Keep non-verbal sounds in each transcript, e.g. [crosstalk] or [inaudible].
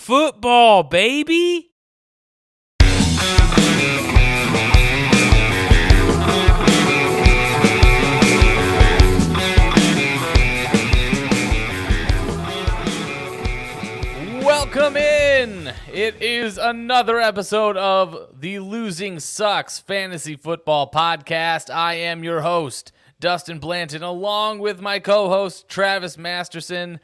Football, baby. Welcome in. It is another episode of the Losing Sucks Fantasy Football Podcast. I am your host, Dustin Blanton, along with my co host, Travis Masterson.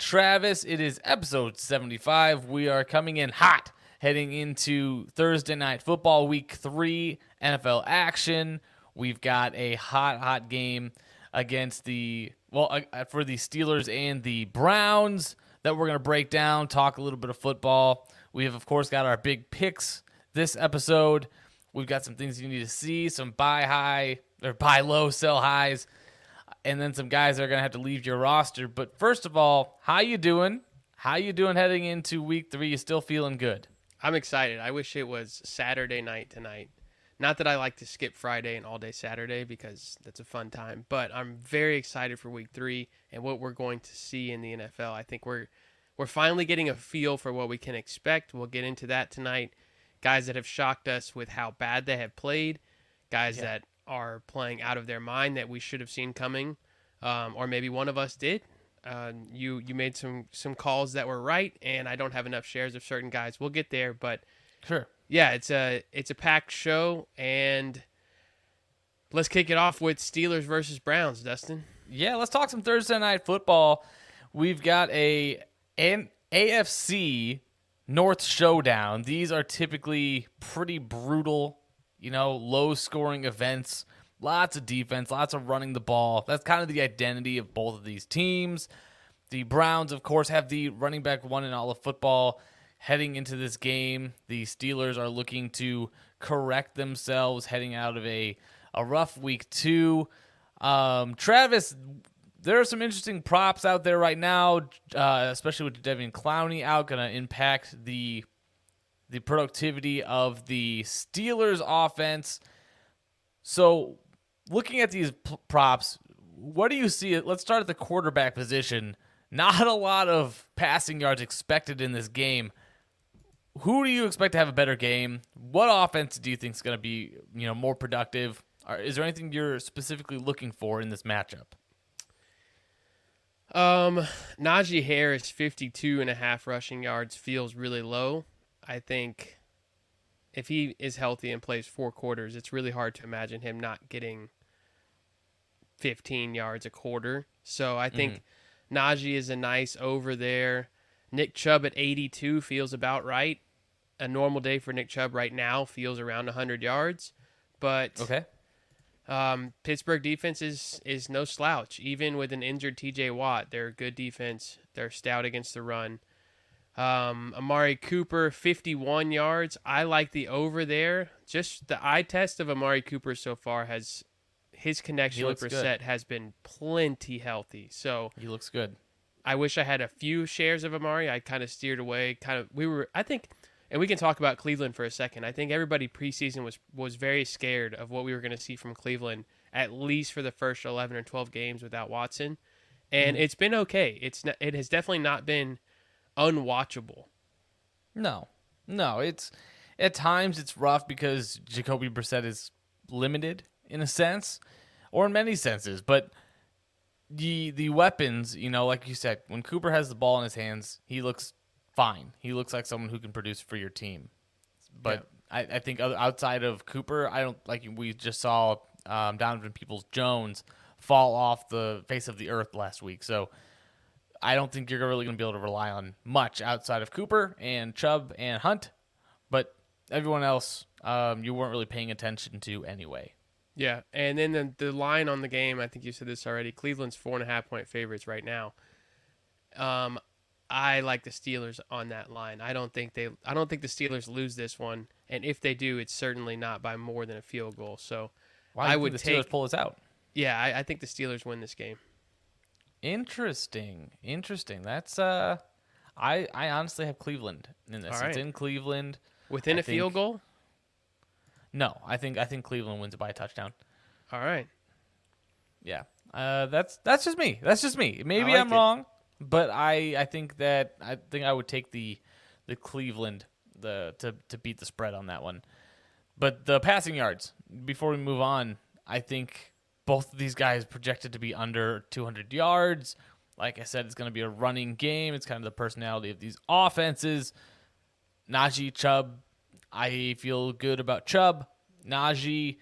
Travis, it is episode 75. We are coming in hot heading into Thursday night football week three NFL action. We've got a hot, hot game against the, well, uh, for the Steelers and the Browns that we're going to break down, talk a little bit of football. We have, of course, got our big picks this episode. We've got some things you need to see, some buy high or buy low, sell highs, and then some guys that are going to have to leave your roster. But first of all, how you doing? How you doing heading into week three? You still feeling good? I'm excited. I wish it was Saturday night tonight. Not that I like to skip Friday and all day Saturday because that's a fun time, but I'm very excited for week 3 and what we're going to see in the NFL. I think we're we're finally getting a feel for what we can expect. We'll get into that tonight. Guys that have shocked us with how bad they have played, guys Yeah. that are playing out of their mind that we should have seen coming, um, or maybe one of us did. Uh, you you made some some calls that were right, and I don't have enough shares of certain guys. We'll get there, but Sure. yeah, it's a it's a packed show, and let's kick it off with Steelers versus Browns. Dustin, Yeah, let's talk some Thursday night football. We've got a an AFC North showdown. These are typically pretty brutal, you know, low scoring events. Lots of defense, lots of running the ball. That's kind of the identity of both of these teams. The Browns, of course, have the running back one in all of football. Heading into this game, the Steelers are looking to correct themselves heading out of a, a rough week two. Um, Travis, there are some interesting props out there right now, uh, especially with Devin Clowney out, going to impact the the productivity of the Steelers offense. So, looking at these p- props, what do you see? Let's start at the quarterback position. Not a lot of passing yards expected in this game. Who do you expect to have a better game? What offense do you think is going to be, you know, more productive? Or is there anything you're specifically looking for in this matchup? um, Najee Harris, 52 and a half rushing yards feels really low. I think if he is healthy and plays four quarters, it's really hard to imagine him not getting 15 yards a quarter. So I think Najee is a nice over there. Nick Chubb at 82 feels about right. A normal day for Nick Chubb right now feels around 100 yards, but Okay. um, Pittsburgh defense is is no slouch. Even with an injured T.J. Watt, they're a good defense. They're stout against the run. Um, Amari Cooper, 51 yards. I like the over there. Just the eye test of Amari Cooper so far has his connection with good. Brissett has been plenty healthy. So He looks good. I wish I had a few shares of Amari. I kind of steered away. Kind of we were I think and we can talk about Cleveland for a second. I think everybody preseason was was very scared of what we were going to see from Cleveland at least for the first 11 or 12 games without Watson. And it's been okay. It's not, it has definitely not been unwatchable. No, no. It's at times it's rough because Jacoby Brissett is limited in a sense, or in many senses. But the the weapons, you know, like you said, when Cooper has the ball in his hands, he looks fine. He looks like someone who can produce for your team. But I, I think other- outside of Cooper, I don't like we just saw um, Donovan Peoples Jones fall off the face of the earth last week. So I don't think you're really going to be able to rely on much outside of Cooper and Chubb and Hunt, but everyone else um, you weren't really paying attention to anyway. Yeah, and then the, the line on the game, I think you said this already. Cleveland's four and a half point favorites right now. Um, I like the Steelers on that line. I don't think they. I don't think the Steelers lose this one, and if they do, it's certainly not by more than a field goal. So, Why I would the Steelers take- pull this out? yeah, I, I think the Steelers win this game. Interesting, interesting. That's uh, I I honestly have Cleveland in this. All It's right. in Cleveland. Within I a field think- goal. No, I think I think Cleveland wins it by a touchdown. All right. Yeah. Uh, that's that's just me. That's just me. Maybe I'm it. wrong, but I I think that I think I would take the the Cleveland the to to beat the spread on that one. But the passing yards, before we move on, I think both of these guys projected to be under 200 yards. Like I said, it's going to be a running game. It's kind of the personality of these offenses. Najee Chubb, I feel good about Chubb. Najee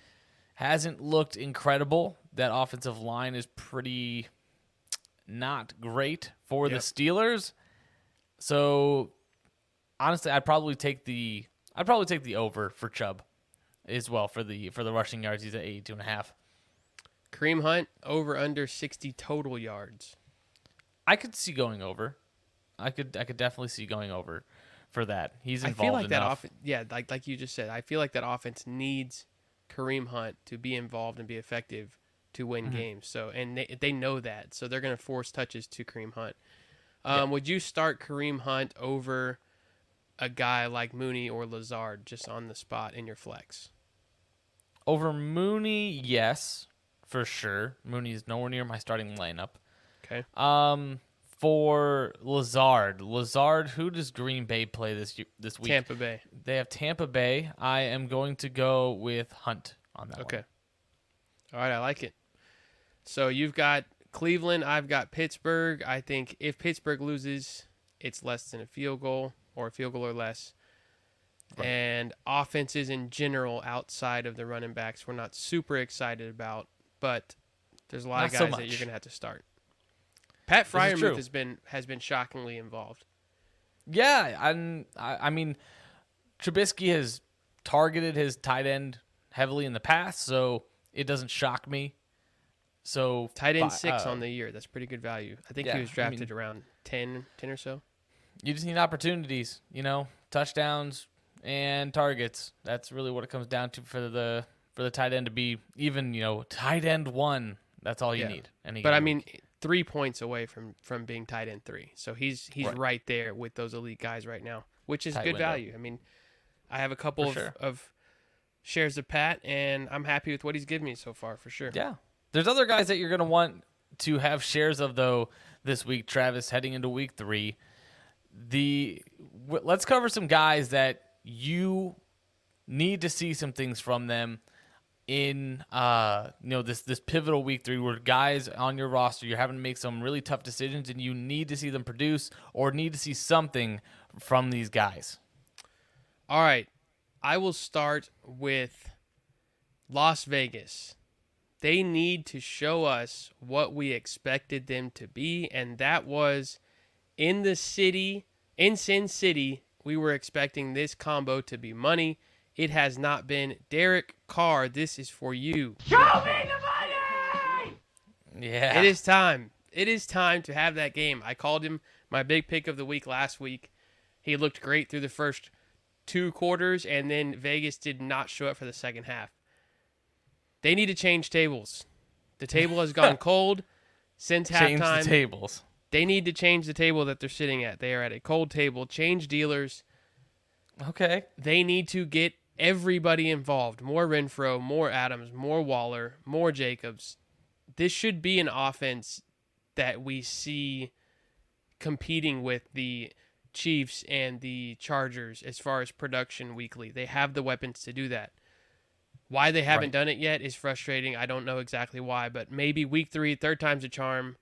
hasn't looked incredible. That offensive line is pretty not great for Yep. the Steelers. So honestly, I'd probably take the I'd probably take the over for Chubb as well for the for the rushing yards. He's at 82 and a half. Kareem Hunt over under 60 total yards. I could see going over. I could I could definitely see going over for that. He's involved. I feel like that off yeah, like like you just said, I feel like that offense needs Kareem Hunt to be involved and be effective to win Mm-hmm. games. So and they, they know that. So they're going to force touches to Kareem Hunt. Um, would you start Kareem Hunt over a guy like Mooney or Lazard just on the spot in your flex? Over Mooney, yes, for sure. Mooney is nowhere near my starting lineup. Okay. Um, for Lazard, Lazard, who does Green Bay play this year, this week? Tampa Bay. They have Tampa Bay. I am going to go with Hunt on that. Okay. one. All right, I like it. So you've got Cleveland, I've got Pittsburgh. I think if Pittsburgh loses, it's less than a field goal or a field goal or less. Right. And offenses in general outside of the running backs we're not super excited about, but there's a lot of Not so guys that you're going to have to start. Pat This is true. Freiermuth has been has been shockingly involved. Yeah, I'm, I, I mean, Trubisky has targeted his tight end heavily in the past, so it doesn't shock me. So Tight end 6 uh, on the year. That's pretty good value. I think yeah, he was I drafted mean- around 10, 10 or so. you just need opportunities, you know, touchdowns and targets. That's really what it comes down to for the for the tight end to be even, you know, tight end one. That's all you Yeah. need. Any But I mean, week. three points away from from being tight end three, so he's he's Right. right, there with those elite guys right now, which is Tight good window. value. I mean, I have a couple For of, sure. of shares of Pat, and I'm happy with what he's given me so far for sure. yeah, there's other guys that you're gonna want to have shares of though this week. Travis heading into week three. The w- let's cover some guys that you need to see some things from them in uh you know this this pivotal week three where guys on your roster you're having to make some really tough decisions and you need to see them produce or need to see something from these guys All right, I will start with Las Vegas. They need to show us what we expected them to be, and that was in the city, in Sin City. We were expecting this combo to be money. It has not been. Derek Carr, this is for you. Show me the money! Yeah It is time. It is time to have that game. I called him my big pick of the week last week. He looked great through the first two quarters, and then Vegas did not show up for the second half. They need to change tables. The table has gone [laughs] cold since change halftime. the tables they need to change the table that they're sitting at. They are at a cold table. Change dealers. okay They need to get everybody involved. More Renfrow, more Adams, more Waller, more Jacobs. This should be an offense that we see competing with the Chiefs and the Chargers as far as production weekly. They have the weapons to do that. Why they haven't Right. done it yet is frustrating. I don't know exactly why, but maybe week three, third time's a charm.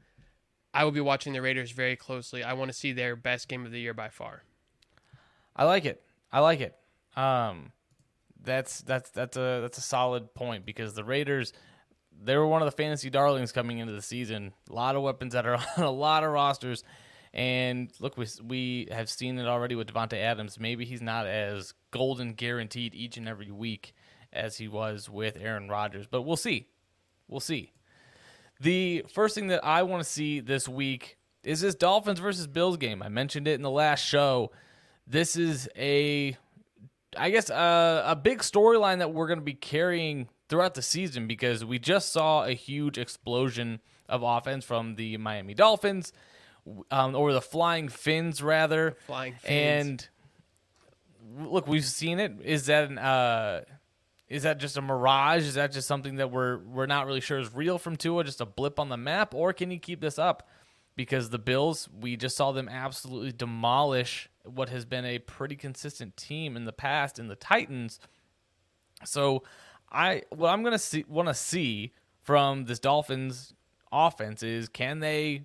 I will be watching the Raiders very closely. I want to see their best game of the year by far. I like it. I like it. Um, that's that's that's a that's a solid point because the Raiders, they were one of the fantasy darlings coming into the season. A lot of weapons that are [laughs] on a lot of rosters, and look, we we have seen it already with Davante Adams. Maybe he's not as golden guaranteed each and every week as he was with Aaron Rodgers, but we'll see. We'll see. The first thing that I want to see this week is this Dolphins versus Bills game. I mentioned it in the last show. This is a, I guess, uh, a big storyline that we're going to be carrying throughout the season because we just saw a huge explosion of offense from the Miami Dolphins, um, or the Flying Fins, rather. Flying Fins. And look, we've seen it. Is that an, uh, is that just a mirage? Is that just something that we're we're not really sure is real from Tua, just a blip on the map, or can he keep this up? Because the Bills, we just saw them absolutely demolish what has been a pretty consistent team in the past in the Titans. So I what I'm gonna see want to see from this Dolphins offense is can they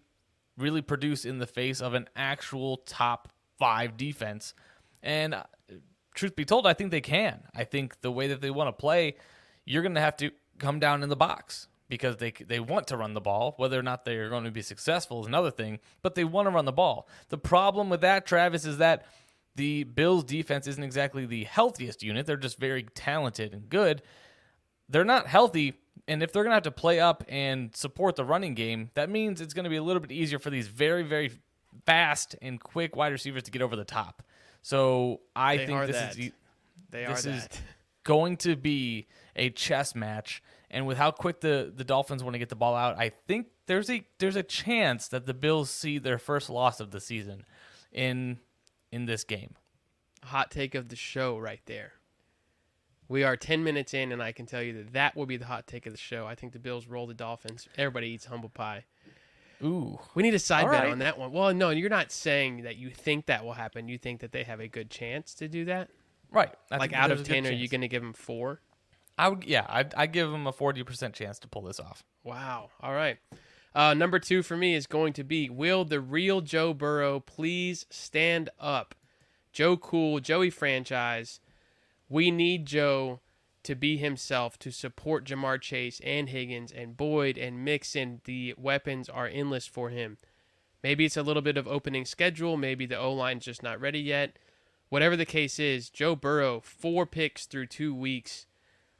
really produce in the face of an actual top five defense? And uh, truth be told, I think they can. I think the way that they want to play, you're to have to come down in the box because they they want to run the ball. Whether or not they're going to be successful is another thing, but they want to run the ball. The problem with that, Travis, is that the Bills defense isn't exactly the healthiest unit. They're just very talented and good. They're not healthy, and if they're going to have to play up and support the running game, that means it's going to be a little bit easier for these very very fast and quick wide receivers to get over the top. So I They think this that. is They this are is going to be a chess match. And with how quick the, the Dolphins want to get the ball out, I think there's a there's a chance that the Bills see their first loss of the season in in this game. Hot take of the show right there. We are 10 minutes in, and I can tell you that that will be the hot take of the show. I think the Bills roll the Dolphins. Everybody eats humble pie. Ooh. We need a side All bet right. on that one. Well, no, you're not saying that you think that will happen. You think that they have a good chance to do that? Right. I like out of 10, are you going to give them four? I would yeah, I I give them a 40% chance to pull this off. Wow. All right. Uh, number two for me is going to be Will the real Joe Burrow please stand up? Joe Cool, Joey franchise. We need Joe to be himself to support Ja'Marr Chase and Higgins and Boyd and Mixon. The weapons are endless for him. Maybe it's a little bit of opening schedule. Maybe the O line's just not ready yet. Whatever the case is, Joe Burrow, four picks through two weeks.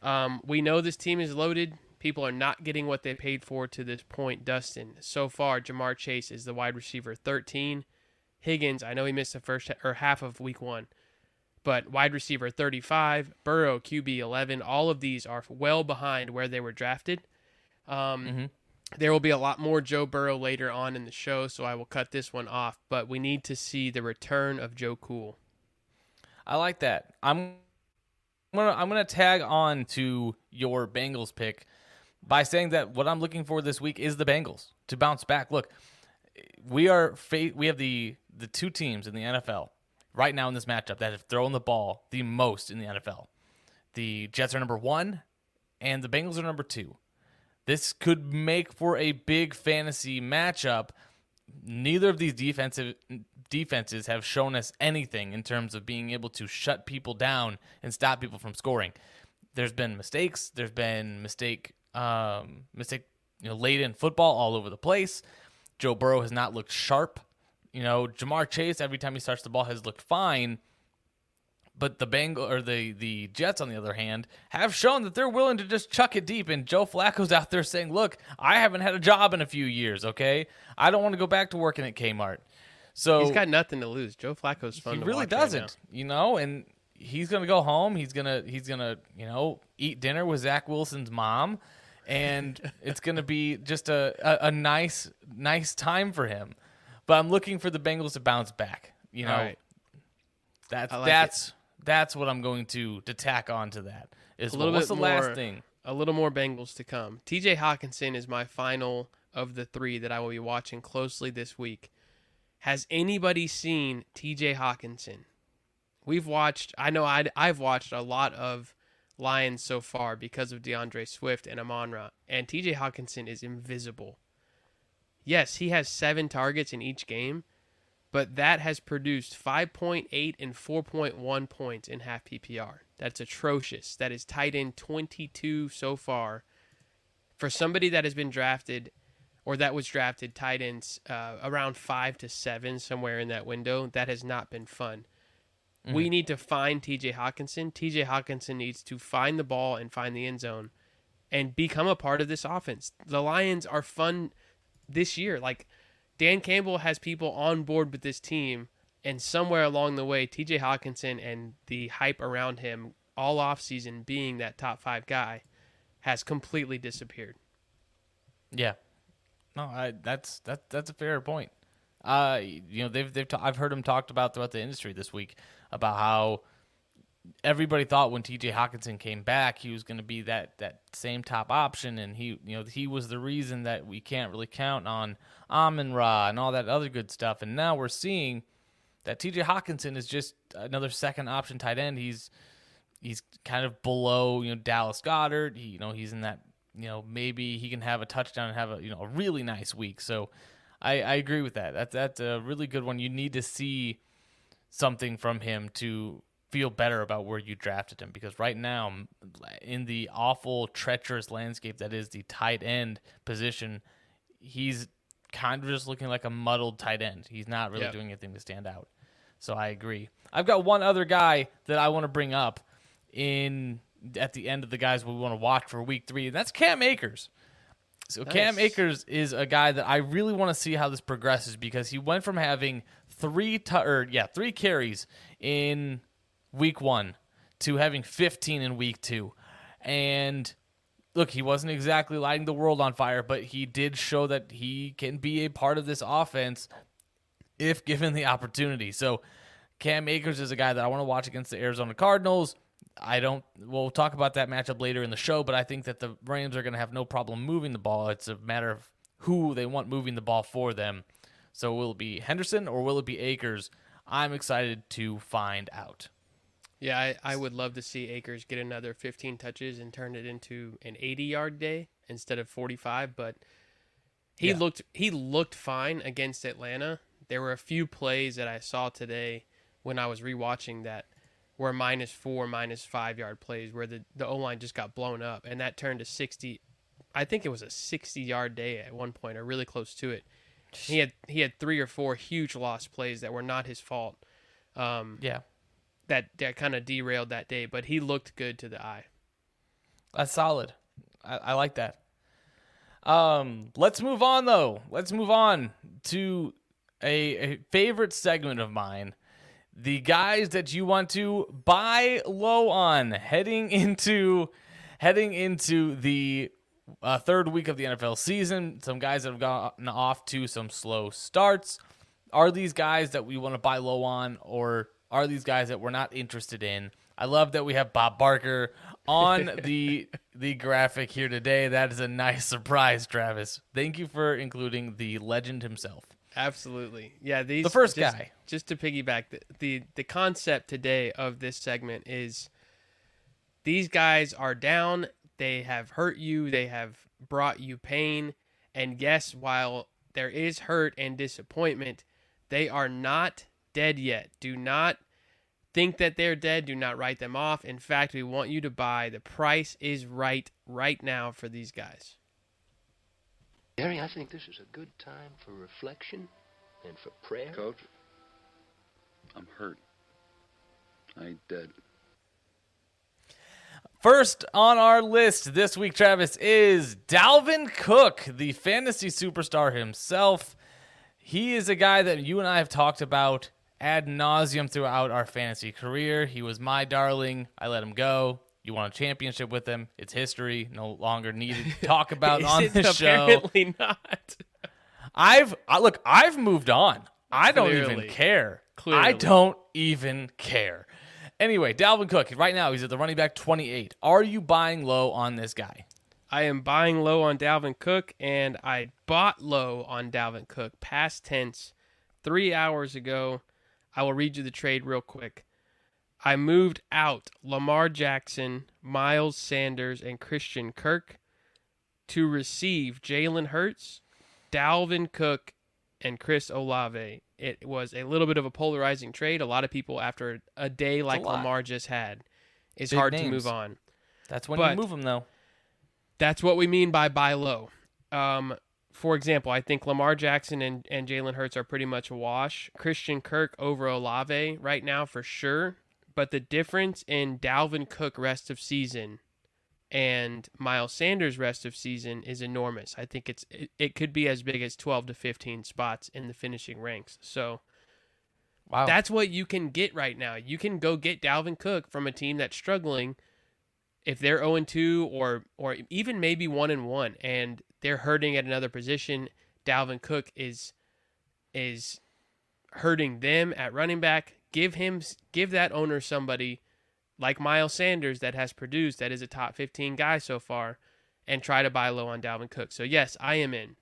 Um, we know this team is loaded. People are not getting what they paid for to this point. Dustin, so far, Ja'Marr Chase is the wide receiver 13. Higgins, I know he missed the first or half of week one, but wide receiver 35. Burrow, QB 11. All of these are well behind where they were drafted. Um, Mhm. There will be a lot more Joe Burrow later on in the show, so I will cut this one off. But we need to see the return of Joe Cool. I like that. I'm gonna I'm gonna tag on to your Bengals pick by saying that what I'm looking for this week is the Bengals to bounce back. Look, we are fa- we have the the two teams in the NFL right now in this matchup that have thrown the ball the most in the NFL. The Jets are number one, and the Bengals are number two. This could make for a big fantasy matchup. Neither of these defensive defenses have shown us anything in terms of being able to shut people down and stop people from scoring. There's been mistakes. There's been mistake um, mistake you know late in football all over the place. Joe Burrow has not looked sharp. You know, Ja'Marr Chase every time he starts the ball has looked fine. But the Bengal or the the Jets, on the other hand, have shown that they're willing to just chuck it deep. And Joe Flacco's out there saying, "Look, I haven't had a job in a few years. Okay, I don't want to go back to working at Kmart." So He's got nothing to lose. Joe Flacco's fun he really doesn't, now. you know. And he's gonna go home. He's gonna he's gonna you know eat dinner with Zach Wilson's mom, and [laughs] it's gonna be just a, a a nice nice time for him. But I'm looking for the Bengals to bounce back. You know, right. that's like that's that's what I'm going to to tack on to that. Is A little what's bit the more- last thing? a little more Bengals to come. TJ Hockenson is my final of the three that I will be watching closely this week. Has anybody seen TJ Hockenson? We've watched, I know i I've watched a lot of Lions so far because of DeAndre Swift and Amon Ra, and TJ Hockenson is invisible. Yes, he has seven targets in each game, but that has produced 5.8 and 4.1 points in half PPR. That's atrocious. That is tight end 22 so far. For somebody that has been drafted or that was drafted tight ends uh, around five to seven, somewhere in that window, that has not been fun. We need to find TJ Hockenson. TJ Hockenson needs to find the ball and find the end zone and become a part of this offense. The Lions are fun this year. Like Dan Campbell has people on board with this team, and somewhere along the way, TJ Hockenson and the hype around him all offseason being that top five guy has completely disappeared. Yeah, no, I, that's that that's a fair point. Uh, you know, they've they've ta- I've heard him talked about throughout the industry this week about how everybody thought when T.J. Hockenson came back he was going to be that that same top option, and he you know he was the reason that we can't really count on Amon Ra and all that other good stuff. And now we're seeing that TJ Hockenson is just another second option tight end. He's he's kind of below, you know, Dallas Goedert. He, you know, he's in that, you know, maybe he can have a touchdown and have a, you know, a really nice week. So I, I agree with that. That's that's a really good one. You need to see something from him to feel better about where you drafted him because right now in the awful treacherous landscape that is the tight end position, he's kind of just looking like a muddled tight end. He's not really doing anything to stand out. So I agree. I've got one other guy that I want to bring up in at the end of the guys we want to watch for week three, and that's Cam Akers. So nice. Cam Akers is a guy that I really want to see how this progresses because he went from having three t- or yeah three carries in week one to having 15 in week two, and look, he wasn't exactly lighting the world on fire, but he did show that he can be a part of this offense if given the opportunity. So Cam Akers is a guy that I want to watch against the Arizona Cardinals. I don't. We'll talk about that matchup later in the show, but I think that the Rams are going to have no problem moving the ball. It's a matter of who they want moving the ball for them. So will it be Henderson or will it be Akers? I'm excited to find out. Yeah, I, I would love to see Akers get another 15 touches and turn it into an 80 yard day instead of 45. But he yeah. looked he looked fine against Atlanta. There were a few plays that I saw today when I was rewatching that were minus four, minus five yard plays where the the O line just got blown up, and that turned to 60. I think it was a 60 yard day at one point, or really close to it. He had he had three or four huge lost plays that were not his fault. Um, yeah that that kind of derailed that day, but he looked good to the eye. That's solid. I, I like that. Um, let's move on though. Let's move on to a, a favorite segment of mine. The guys that you want to buy low on heading [laughs] into heading into the uh, third week of the NFL season. Some guys that have gotten off to some slow starts. Are these guys that we want to buy low on, or are these guys that we're not interested in. I love that we have Bob Barker on [laughs] the the graphic here today. That is a nice surprise, Travis. Thank you for including the legend himself. Absolutely. Yeah, these The first just, guy. Just to piggyback the, the the concept today of this segment is these guys are down, they have hurt you, they have brought you pain, and yes, while there is hurt and disappointment, they are not dead yet. Do not think that they're dead. Do not write them off. In fact, we want you to buy. The price is right right now for these guys. Gary, I think this is a good time for reflection and for prayer. Coach, I'm hurt. I ain't dead. First on our list this week, Travis, is Dalvin Cook, the fantasy superstar himself. He is a guy that you and I have talked about ad nauseum throughout our fantasy career. He was my darling. I let him go. You won a championship with him. It's history. No longer needed to talk [laughs] about on the show. Apparently not. I've I, look. I've moved on. I don't Clearly. even care. Clearly. I don't even care. Anyway, Dalvin Cook. Right now, he's at the running back 28. Are you buying low on this guy? I am buying low on Dalvin Cook, and I bought low on Dalvin Cook, past tense, three hours ago. I will read you the trade real quick. I moved out Lamar Jackson, Miles Sanders, and Christian Kirk to receive Jalen Hurts, Dalvin Cook, and Chris Olave. It was a little bit of a polarizing trade. A lot of people, after a day like Lamar just had, it's Big hard names. to move on. That's when but you move them, though. That's what we mean by buy low. Um, for example, I think Lamar Jackson and, and Jalen Hurts are pretty much a wash. Christian Kirk over Olave right now for sure. But the difference in Dalvin Cook rest of season and Miles Sanders rest of season is enormous. I think it's it, it could be as big as 12 to 15 spots in the finishing ranks. So wow. That's what you can get right now. You can go get Dalvin Cook from a team that's struggling if they're 0 2 or or even maybe 1 and 1 and they're hurting at another position. Dalvin Cook is is hurting them at running back. Give him give that owner somebody like Miles Sanders that has produced that is a top 15 guy so far and try to buy low on Dalvin Cook. So yes, I am in.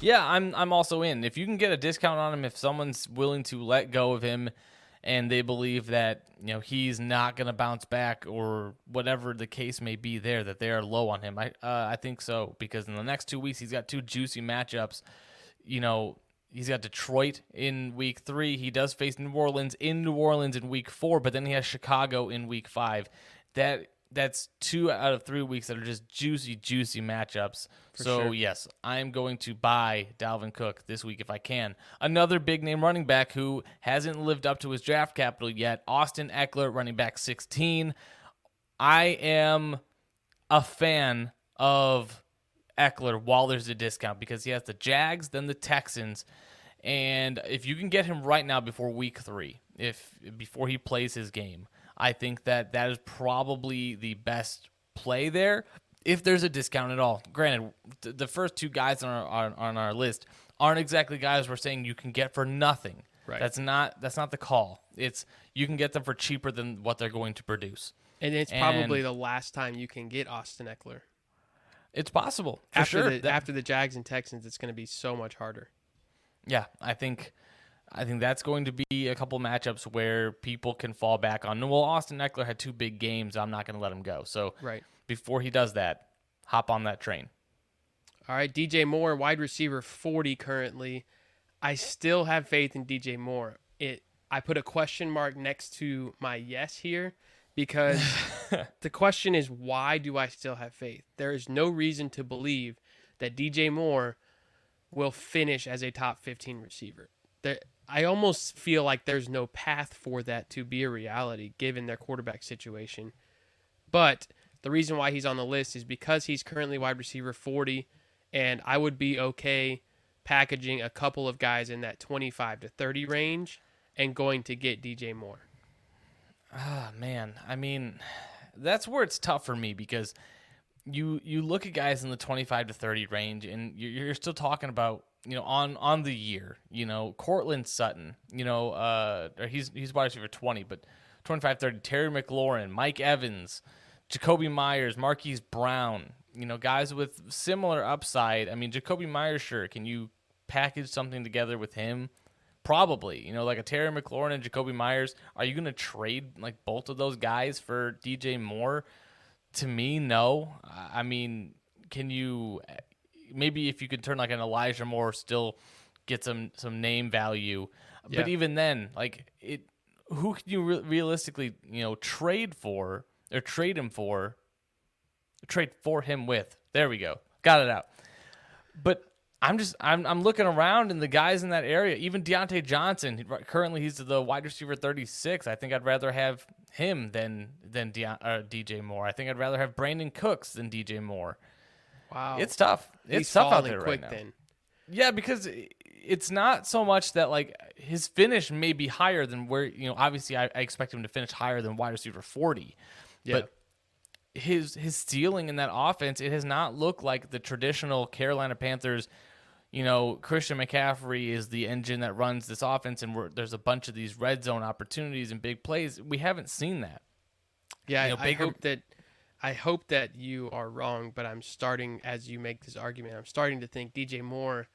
Yeah, I'm I'm also in. If you can get a discount on him, if someone's willing to let go of him, and they believe that you know he's not going to bounce back or whatever the case may be, there that they are low on him. I uh, I think so because in the next two weeks he's got two juicy matchups. You know he's got Detroit in week three. He does face New Orleans in New Orleans in week four, but then he has Chicago in week five. That that's two out of three weeks that are just juicy, juicy matchups. so sure. yes, I'm going to buy Dalvin Cook this week if I can. Another big name running back who hasn't lived up to his draft capital yet, Austin Ekeler, running back 16. I am a fan of Ekeler while there's a discount because he has the Jags, then the Texans, and if you can get him right now before Week Three, if before he plays his game, I think that that is probably the best play there. If there's a discount at all, granted, th- the first two guys on our on, on our list aren't exactly guys we're saying you can get for nothing. Right. That's not that's not the call. It's you can get them for cheaper than what they're going to produce. And it's And- probably the last time you can get Austin Ekeler. It's possible for After sure. the That- after the Jags and Texans, it's going to be so much harder. Yeah, I think I think that's going to be a couple matchups where people can fall back on. Well, Austin Ekeler had two big games. I'm not going to let him go. So Right. before he does that, hop on that train. All right, DJ Moore, wide receiver 40 currently. I still have faith in DJ Moore. It I put a question mark next to my yes here because [laughs] the question is why do I still have faith? There is no reason to believe that DJ Moore will finish as a top 15 receiver. There, I almost feel like there's no path for that to be a reality given their quarterback situation. But the reason why he's on the list is because he's currently wide receiver 40, and I would be okay packaging a couple of guys in that 25 to 30 range and going to get DJ Moore. Ah, man. I mean, that's where it's tough for me because you you look at guys in the 25 to 30 range and you're still talking about you know on on the year you know Courtland Sutton you know uh he's he's wide receiver 20 but 25 30 Terry McLaurin Mike Evans Jakobi Meyers Marquise Brown you know guys with similar upside I mean Jakobi Meyers sure can you package something together with him Probably, you know, like a Terry McLaurin and Jakobi Meyers. Are you going to trade like both of those guys for DJ Moore? To me, no. I mean, can you maybe if you could turn like an Elijah Moore, still get some some name value, Yeah. but even then, like it, who can you re- realistically, you know, trade for or trade him for? Trade for him with. There we go. Got it out. But I'm just I'm I'm looking around and the guys in that area, even Diontae Johnson, currently he's the wide receiver 36. I think I'd rather have him than than Deon, uh, DJ Moore. I think I'd rather have Brandin Cooks than DJ Moore. Wow. It's tough. It's He's tough out there quick right now. then. Yeah, because it's not so much that like his finish may be higher than where you know. Obviously, I, I expect him to finish higher than wide receiver 40. Yeah. But his his stealing in that offense, it has not looked like the traditional Carolina Panthers. You know, Christian McCaffrey is the engine that runs this offense, and there's a bunch of these red zone opportunities and big plays. We haven't seen that. Yeah, You know, I, Baker- I hope that I hope that you are wrong, but I'm starting as you make this argument. I'm starting to think DJ Moore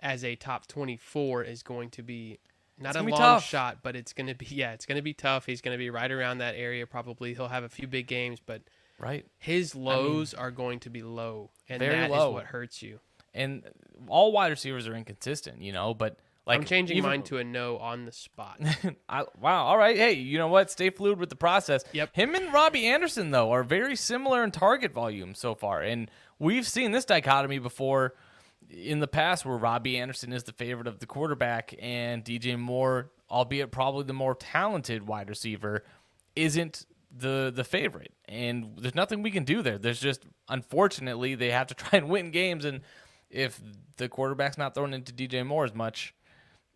as a top 24 is going to be not a long tough. shot, but it's going to be yeah, it's going to be tough. He's going to be right around that area probably. He'll have a few big games, but Right. his lows are going to be low, and that Very is low. what hurts you. And all wide receivers are inconsistent, you know, but like I'm changing even- mine to a no on the spot. [laughs] I, wow. All right. Hey, you know what? Stay fluid with the process. Yep. Him and Robbie Anderson though are very similar in target volume so far, and we've seen this dichotomy before in the past, where Robbie Anderson is the favorite of the quarterback, and DJ Moore, albeit probably the more talented wide receiver, isn't the the favorite. And there's nothing we can do there. There's just unfortunately they have to [laughs] try and win games, and if the quarterback's not thrown into DJ Moore as much,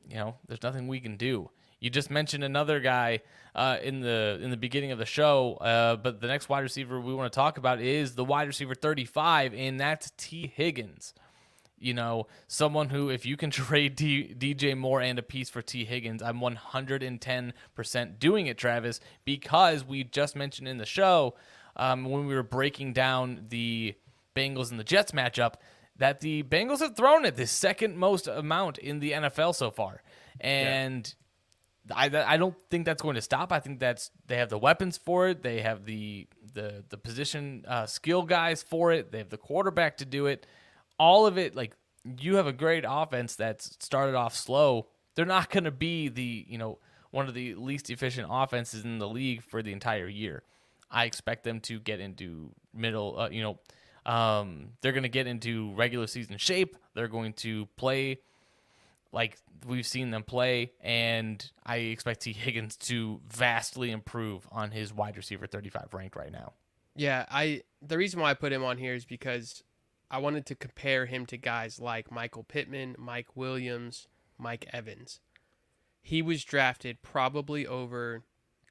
you know, there's nothing we can do. You just mentioned another guy uh, in the in the beginning of the show, uh, but the next wide receiver we want to talk about is the wide receiver 35, and that's T. Higgins. You know, someone who, if you can [laughs] trade D- DJ Moore and a piece for T. Higgins, I'm 110% doing it, Travis, because we just mentioned in the show um, when we were breaking down the Bengals and the Jets matchup that the Bengals have thrown it the second most amount in the NFL so far, and I I don't think that's going to stop. I think that's they have the weapons for it. They have the the the position uh, skill guys for it. They have the quarterback to do it. All of it, like you have a great offense that's started off slow. They're not going to be the you know one of the least efficient offenses in the league for the entire year. I expect them to get into middle, uh, you know, um, they're going to get into regular season shape. They're going to play like we've seen them play, and I expect T. Higgins to vastly improve on his wide receiver 35 ranked right now. Yeah, I the reason why I put him on here is because I wanted to compare him to guys like Michael Pittman, Mike Williams, Mike Evans. He was drafted probably over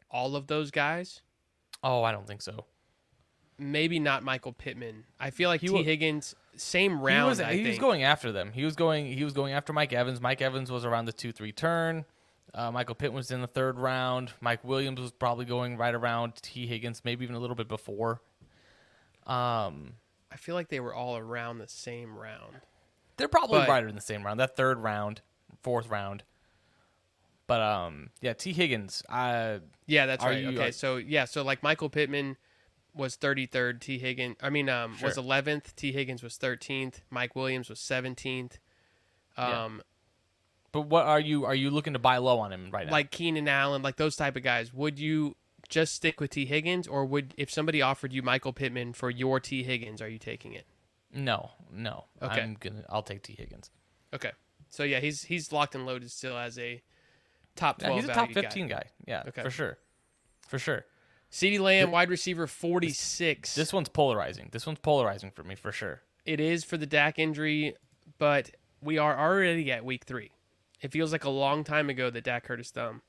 all of those guys. Oh, I don't think so. Maybe not Michael Pittman. I feel like He T. wa- Higgins, same He round. was, I he was going after them. He was going. He was going after Mike Evans. Mike Evans was around the two three turn. Uh, Michael Pitt was in the third round. Mike Williams was probably going right around T Higgins, maybe even a little bit before. Um, I feel like they were all around the same round. they're probably But- right in the same round. That third round, fourth round. But um, yeah, T Higgins. I Yeah, that's right. you- okay, so yeah, so like Michael Pittman was 33rd, T Higgins I mean um was 11th, T Higgins was 13th, Mike Williams was 17th. Yeah. Um But what are you are you looking to buy low on him right now? like Keenan Allen, like those type of guys. Would you just stick with T Higgins or would if somebody offered you Michael Pittman for your T Higgins, are you taking it? no, no. Okay. I'm gonna. I'll take T Higgins. Okay. So yeah, he's he's locked and loaded still as a top Yeah, 12 he's a top valued guy. fifteen guy. Yeah, Okay. for sure, for sure. CeeDee Lamb, wide receiver 46. This one's polarizing. This one's polarizing for me for sure. it is for the Dak injury, but we are already at week three. It feels like a long time ago that Dak hurt his thumb.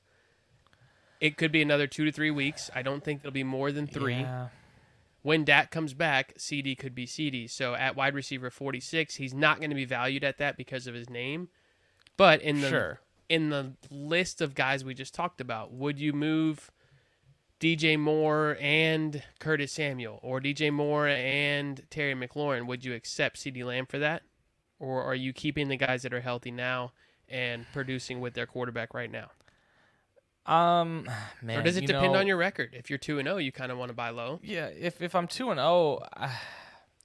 It could be another two to three weeks. I don't think it'll be more than three. Yeah. When Dak comes back, CD could be CD. So at wide receiver 46, he's not going to be valued at that because of his name. But in the Sure. in the list of guys we just talked about, would you move DJ Moore and Curtis Samuel or DJ Moore and Terry McLaurin? Would you accept CD Lamb for that? Or are you keeping the guys that are healthy now and producing with their quarterback right now? Um, man. or does it depend know- on your record? If you're 2 and 0, you kind of want to buy low. Yeah, if if I'm two and zero, uh,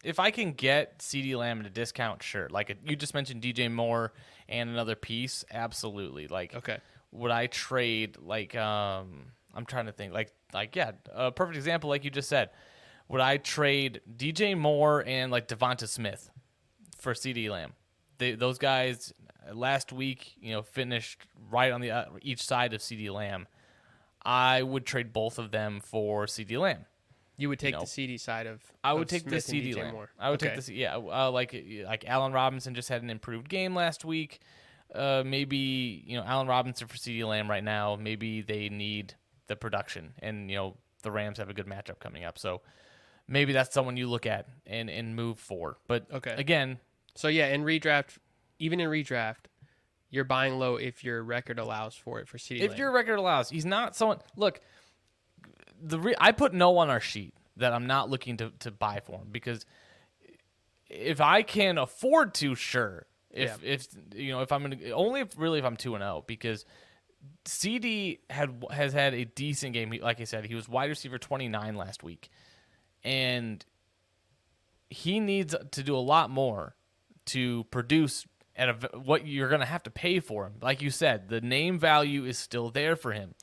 if I can get CD Lamb at a discount, sure. Like uh, you just mentioned, DJ Moore and another piece, absolutely. Like, Okay. would I trade? Like, um, I'm trying to think. Like, like yeah, a perfect example, like you just said. Would I trade DJ Moore and like Devonta Smith for CD Lamb? They, those guys last week, you know, finished right on the uh, each side of CD Lamb. I would trade both of them for CD Lamb. You would take know, the CD side of. I of would take the Smith and CD Lamb. Moore. I would Okay. take the yeah, uh, like like Allen Robinson just had an improved game last week. Uh, maybe you know Allen Robinson for CD Lamb right now. Maybe they need the production, and you know the Rams have a good matchup coming up, so maybe that's someone you look at and and move for. But Okay. again, So yeah, in redraft, even in redraft, you're buying low if your record allows for it for CD. if Lamb. your record allows, he's not someone. Look, the re- I put no on our sheet that I'm not looking to to buy for him because if I can afford to, sure. If if you know if I'm gonna only if really if I'm two and zero because CD had has had a decent game. He- Like I said, he was wide receiver 29 last week, and he needs to do a lot more to produce at a, what you're going to have to pay for him. Like you said, the name value is still there for him.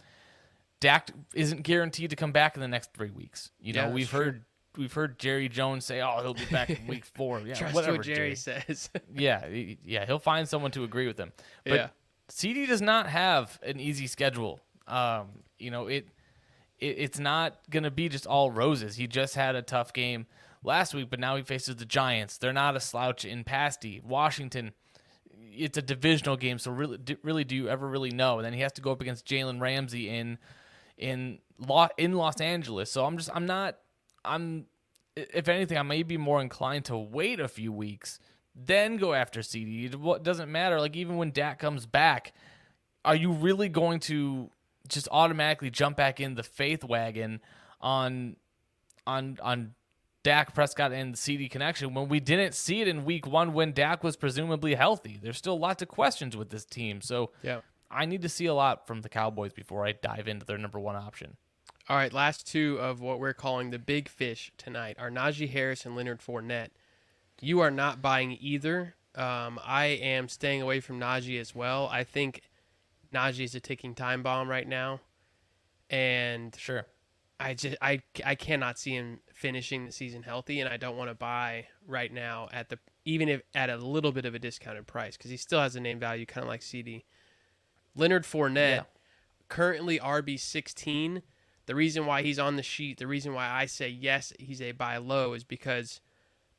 Dak isn't guaranteed to come back in the next three weeks. You know, Yeah, we've true. heard we've heard Jerry Jones say, "Oh, he'll be back in week [laughs] four. Yeah, Trust whatever, what Jerry says. [laughs] yeah, yeah, he'll find someone to agree with him. But Yeah. CD does not have an easy schedule. Um, you know, it, it it's not going to be just all roses. He just had a tough game last week, but now he faces the Giants. They're not a slouch in pasty. Washington, it's a divisional game, so really, really, do you ever really know? And then he has to go up against Jalen Ramsey in in in Los Angeles. So I'm just I'm not I'm if anything I may be more inclined to wait a few weeks then go after CD. It wa- doesn't matter like even when Dak comes back, are you really going to just automatically jump back in the faith wagon on on on Dak Prescott and the CD connection when we didn't see it in week one when Dak was presumably healthy. There's still lots of questions with this team. So Yeah. I need to see a lot from the Cowboys before I dive into their number one option. All right, last two of what we're calling the big fish tonight are Najee Harris and Leonard Fournette. You are not buying either. Um, I am staying away from Najee as well. I think Najee is a ticking time bomb right now, and Sure. I just I I cannot see him finishing the season healthy, and I don't want to buy right now at the even if at a little bit of a discounted price because he still has a name value, kind of like CD. Leonard Fournette, Yeah. currently RB sixteen. The reason why he's on the sheet, the reason why I say yes, he's a buy low, is because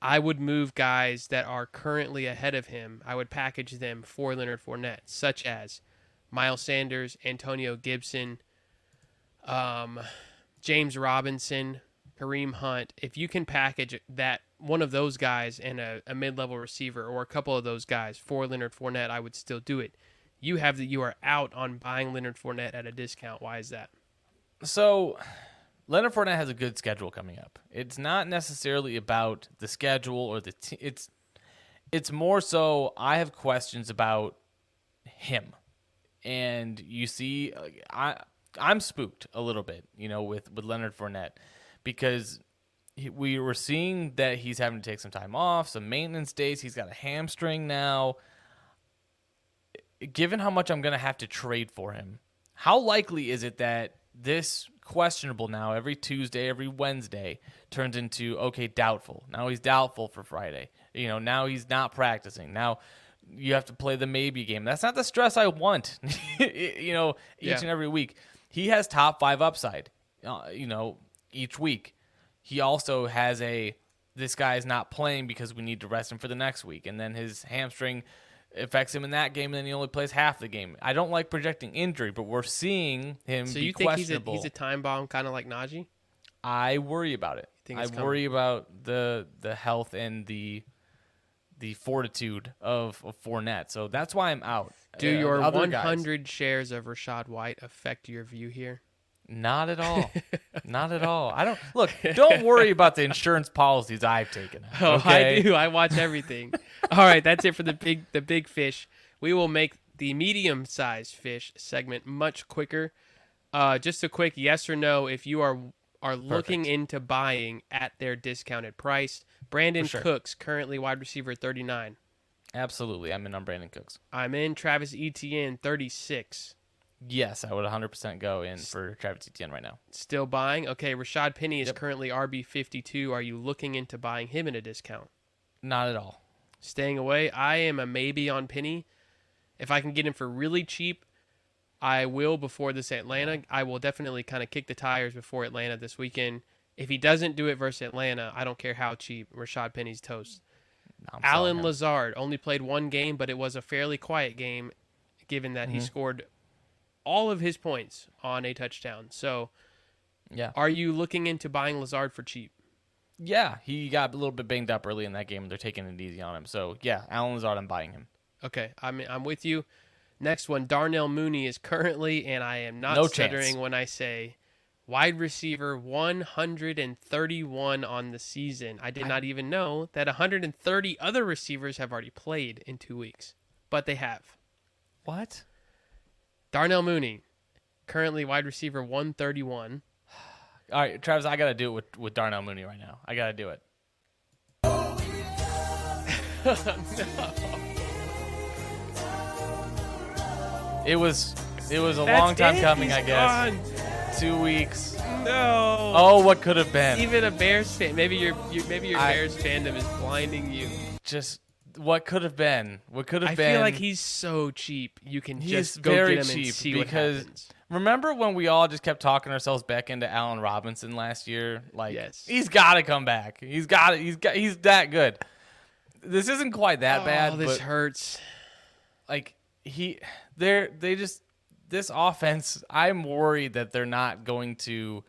I would move guys that are currently ahead of him. I would package them for Leonard Fournette, such as Miles Sanders, Antonio Gibson, um, James Robinson, Kareem Hunt. If you can package that one of those guys and a, a mid-level receiver or a couple of those guys for Leonard Fournette, I would still do it. You have that you are out on buying Leonard Fournette at a discount. Why is that? So, Leonard Fournette has a good schedule coming up. It's not necessarily about the schedule or the t- it's it's more so I have questions about him, and you see, I I'm spooked a little bit, you know, with with Leonard Fournette because we were seeing that he's having to take some time off, some maintenance days. He's got a hamstring now. Given how much I'm going to have to trade for him, how likely is it that this questionable now every Tuesday, every Wednesday turns into okay, doubtful. Now he's doubtful for Friday. You know, now he's not practicing. Now you have to play the maybe game. That's not the stress I want. [laughs] you know, each Yeah. and every week. He has top 5 upside. Uh, you know, each week. He also has a this guy is not playing because we need to rest him for the next week and then his hamstring affects him in that game and then he only plays half the game. I don't like projecting injury, but we're seeing him So be you think he's a questionable. he's a time bomb, kind of like Najee? I worry about it. I coming? worry about the the health and the the fortitude of, of Fournette. So that's why I'm out. Do Uh, your other guys, 100 shares of Rachaad White affect your view here? Not at all. [laughs] Not at all. I don't look. Don't worry about the insurance policies I've taken. out, [laughs] Oh. I do. I watch everything. All right, that's it for the big the big fish. We will make the medium sized fish segment much quicker. Uh, just a quick yes or no if you are are looking into buying at their discounted price. Brandin sure. Cooks currently wide receiver 39. Absolutely. I'm in on Brandin Cooks. I'm in Travis Etienne 36. Yes, I would 100% go in for Travis Etienne right now. Still buying. Okay, Rashaad Penny is Yep. currently RB 52. Are you looking into buying him at a discount? Not at all. staying away. I am a maybe on Penny. If I can get him for really cheap, I will before this Atlanta. I will definitely kind of kick the tires before Atlanta this weekend. If he doesn't do it versus Atlanta, I don't care how cheap. Rashaad Penny's toast. No, Allen. Lazard only played one game, but it was a fairly quiet game, given that he mm-hmm. scored all of his points on a touchdown. So, Yeah. are you looking into buying Lazard for cheap? Yeah, he got a little bit banged up early in that game. They're taking it easy on him. So, yeah, Allen Lazard, I'm buying him. Okay, I'm I'm with you. Next one, Darnell Mooney is currently, and I am not No chance. stuttering when I say wide receiver 131 on the season. I did not even know that 130 other receivers have already played in two weeks, but they have. What? Darnell Mooney, currently wide receiver 131. All right, Travis, I got to do it with, with Darnell Mooney right now. I got to do it. [laughs] It was it was a long time coming, I guess. Two weeks. No. Oh, what could have been? Even a Bears fan. Maybe your you, maybe your I- Bears fandom is blinding you. Just what could have been? What could have I been? I feel like he's so cheap. You can just go very get him and cheap see because what happens. remember when we all just kept talking ourselves back into Allen Robinson last year? Like, Yes. he's got to come back. He's got it. He's got. He's that good. This isn't quite that oh, bad, oh, this but hurts. like he, they're they just this offense. I'm worried that they're not going to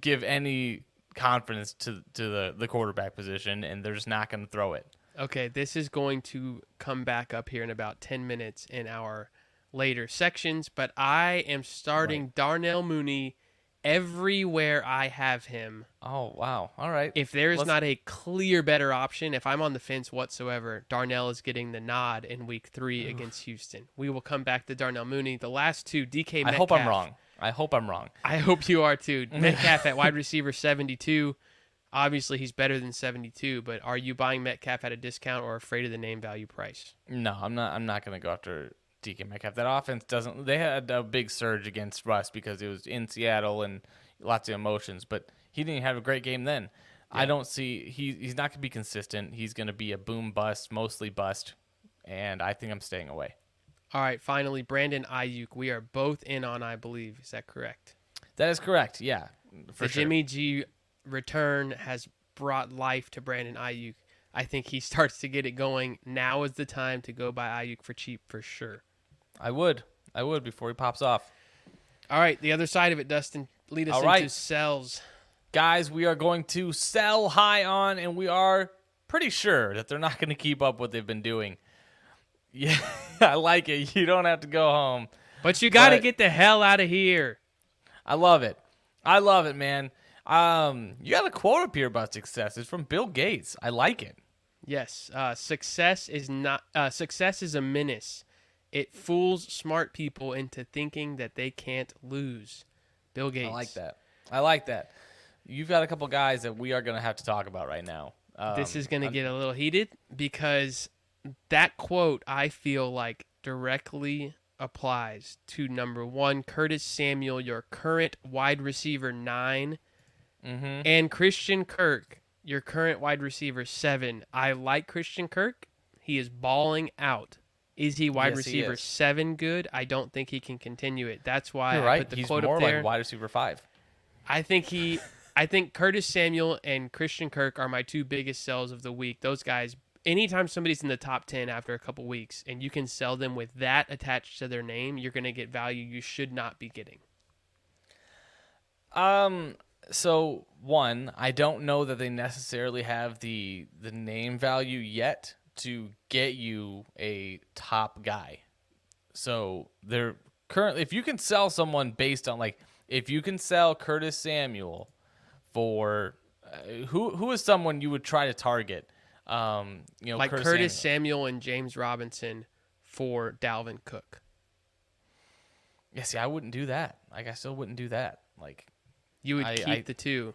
give any confidence to to the the quarterback position, and they're just not going to throw it. Okay, this is going to come back up here in about 10 minutes in our later sections, but I am starting Darnell Mooney everywhere I have him. Oh wow! All right. If there is not a clear better option, if I'm on the fence whatsoever, Darnell is getting the nod in week three against Houston. We will come back to Darnell Mooney. The last two, DK Metcalf. I hope I'm wrong. I hope I'm wrong. I hope you are too. [laughs] Metcalf at wide receiver 72. Obviously, he's better than 72, but are you buying Metcalf at a discount or afraid of the name value price? No, I'm not. I'm not going to go after DK Metcalf. That offense doesn't. They had a big surge against Russ because it was in Seattle and lots of emotions. But he didn't have a great game then. I don't see. He he's not going to be consistent. He's going to be a boom bust, mostly bust, and I think I'm staying away. All right, finally, Brandon Aiyuk. We are both in on, I believe. Is that correct? That is correct. Yeah, for the sure. Jimmy G return has brought life to Brandon Aiyuk. I think he [laughs] starts to get it going. Now is the time to go buy Aiyuk for cheap for sure. I would. I would before he pops off. All right, the other side of it, Dustin. Lead us All into right. sells. guys, we are going to sell high on, and we are pretty sure that they're not going to keep up what they've been doing. [laughs] Yeah, I like it. You don't have to go home. But you got to get the hell out of here. I love it. I love it, man. Um, you got a quote up here about success. It's from Bill Gates. I like it. Yes, uh, success is not uh, success is a menace. It fools smart people into thinking that they can't lose. Bill Gates. I like that. I like that. You've got a couple guys that we are going to have to talk about right now. Um, this is going to get a little heated because that quote I feel like directly applies to number one, Curtis Samuel, your current wide receiver 9 Mhm. and Christian Kirk, your current wide receiver seven. I like Christian Kirk. He is balling out. Is he wide Yes, receiver is. seven good? I don't think he can continue it. That's why You're I right. put the He's quote more up there. like wide receiver five. I think he I think Curtis Samuel and Christian Kirk are my two biggest sells of the week. Those guys anytime somebody's in the top 10 after a couple weeks and you can sell them with that attached to their name, you're going to get value you should not be getting. Um. So one, I don't know that they necessarily have the the name value yet to get you a top guy. So they're currently, if you can sell someone based on like, if you can sell Curtis Samuel for uh, who who is someone you would try to target? Um, you know, like Curtis, Curtis Samuel. Samuel and James Robinson for Dalvin Cook. Yeah, see, I wouldn't do that. Like, I still wouldn't do that. Like, You would I- keep I- the two.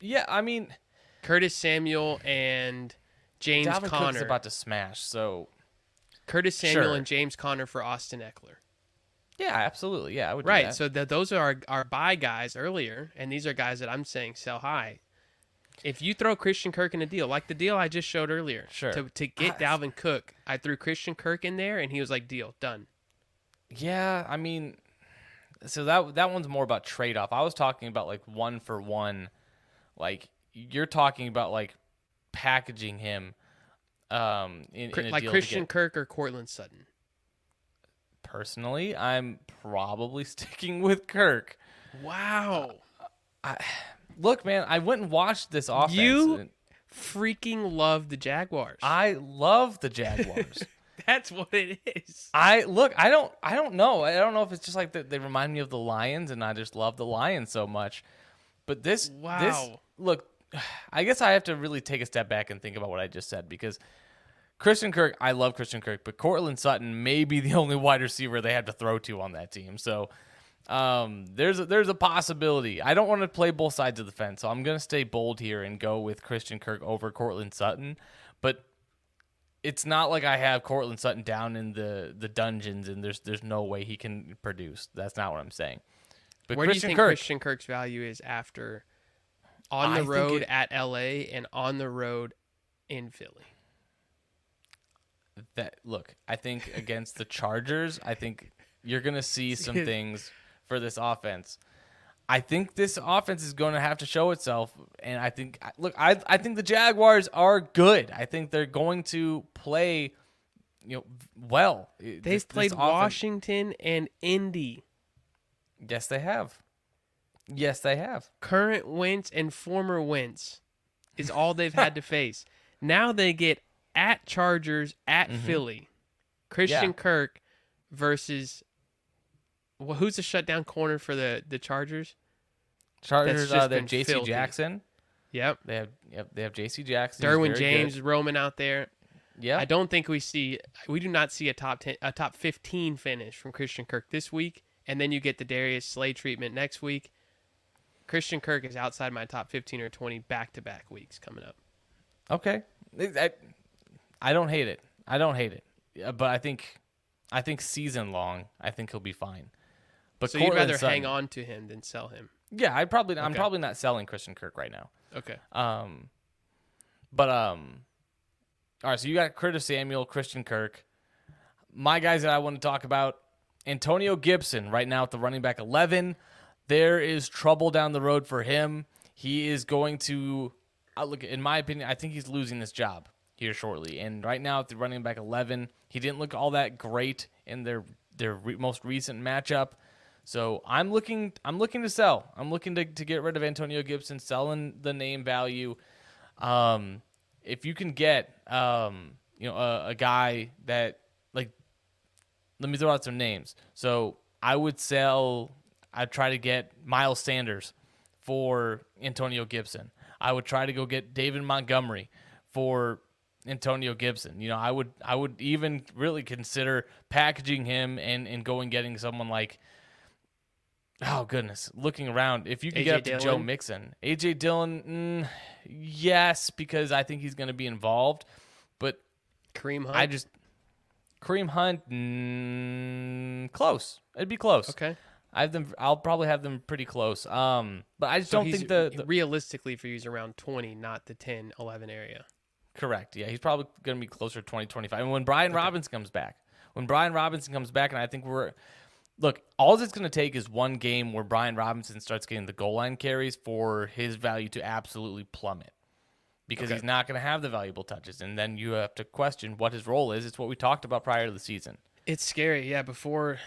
yeah, I mean, Curtis Samuel and James Dalvin Cook's Conner. about to smash. So Curtis Samuel Sure. and James Conner for Austin Ekeler. yeah, absolutely, yeah, I would. do Right. So th- those are our, our buy guys earlier, and these are guys that I'm saying sell high. If you throw Christian Kirk in a deal, like the deal I just showed earlier, Sure. to, to get I- Dalvin Cook, I threw Christian Kirk in there, and he was like, deal, done. Yeah, I mean, so that that one's more about trade off. I was talking about like one for one, like you're talking about like packaging him, um, in, in like Christian Kirk or Courtland Sutton. Personally, I'm probably [laughs] sticking with Kirk. Wow. Look, man, I went and watched this offense. You- Freaking love the Jaguars. I love the Jaguars. [laughs] [laughs] That's what it is. I look. I don't. I don't know. I don't know if it's just like that. They remind me of the Lions, and I just love the Lions so much. But this, this Wow. look. [sighs] I guess I have to really take a step back and think about what I just said because Christian Kirk. I love Christian Kirk, but Courtland Sutton may be the [laughs] only wide receiver they have to throw to on that team. So um, there's a, there's a possibility. I don't want to play both sides of the fence, so I'm gonna stay bold here and go with Christian Kirk over Courtland Sutton. It's not like I have Courtland Sutton down in the, the dungeons and there's there's no way he can produce. That's not what I'm saying. But Where Christian do you think Kirk, Christian Kirk's value is after on the think road it- at LA and on the road in Philly? that look, I think against the Chargers, I think you're gonna see [laughs] some things for this offense. I think this offense is going to have to show itself, and I think look, I I think the Jaguars are good. I think they're going to play, you know, well. They've This- this played offense- Washington and Indy. Yes, they have. Yes, they have. Current Wentz and former Wentz is all they've had to [laughs] face. Now they get at Chargers, at Philly. Christian Mm-hmm. Yeah. Kirk versus well, who's the shutdown corner for the the Chargers? Chargers, uh, they have J.C. filthy. Jackson. Yep. They have yep, they have J.C. Jackson. Derwin James good. roaming out there. Yeah, I don't think we see we do not see a top 10 a top 15 finish from Christian Kirk this week and then you get the Darius Slay treatment next week. Christian Kirk is outside my top 15 or 20 back-to-back weeks coming up. Okay, I, I don't hate it. I don't hate it. Yeah, but I think, I think season long, I think he'll be fine. But So you'd rather Sutton- hang on to him than sell him. Yeah, I probably I'm probably not selling Christian Kirk right now. Okay. Um, but um, all right. So you got Curtis Samuel, Christian Kirk. My guys that I want to talk about: Antonio Gibson right now at the running back eleven. There is trouble down the road for him. He is going to. I look, in my opinion, I think he's losing this job here shortly. And right now at the running back eleven, he didn't look all that great in their their re- most recent matchup. So I'm looking I'm looking to sell. I'm looking to, to get rid of Antonio Gibson, selling the name value. Um, if you can get um, you know a, a guy that like let me throw out some names. So I would sell I'd try to get Miles Sanders for Antonio Gibson. I would try to go get David Montgomery for Antonio Gibson. You know, I would I would even really consider packaging him and, and going getting someone like Oh goodness! Looking around, if you can get A.J. up to Joe Dillon? Mixon, AJ Dillon, mm, yes, because I think he's going to be involved. But Kareem Hunt. I just Kareem Hunt, mm, close. It'd be close. Okay. I have them. I'll probably have them pretty close. Um, but I just So don't think the, the realistically for you is around 20, not the 10 11 area. Correct. Yeah, he's probably going to be closer to 2025. And when Brian Robinson comes back, when Brian Robinson comes back, and I think we're look, all it's going to take is one game where Brian Robinson starts getting the goal line carries for his value to absolutely plummet. Because Okay. he's not going to have the valuable touches, and then you have to question what his role is. It's what we talked about prior to the season. It's scary. Yeah, before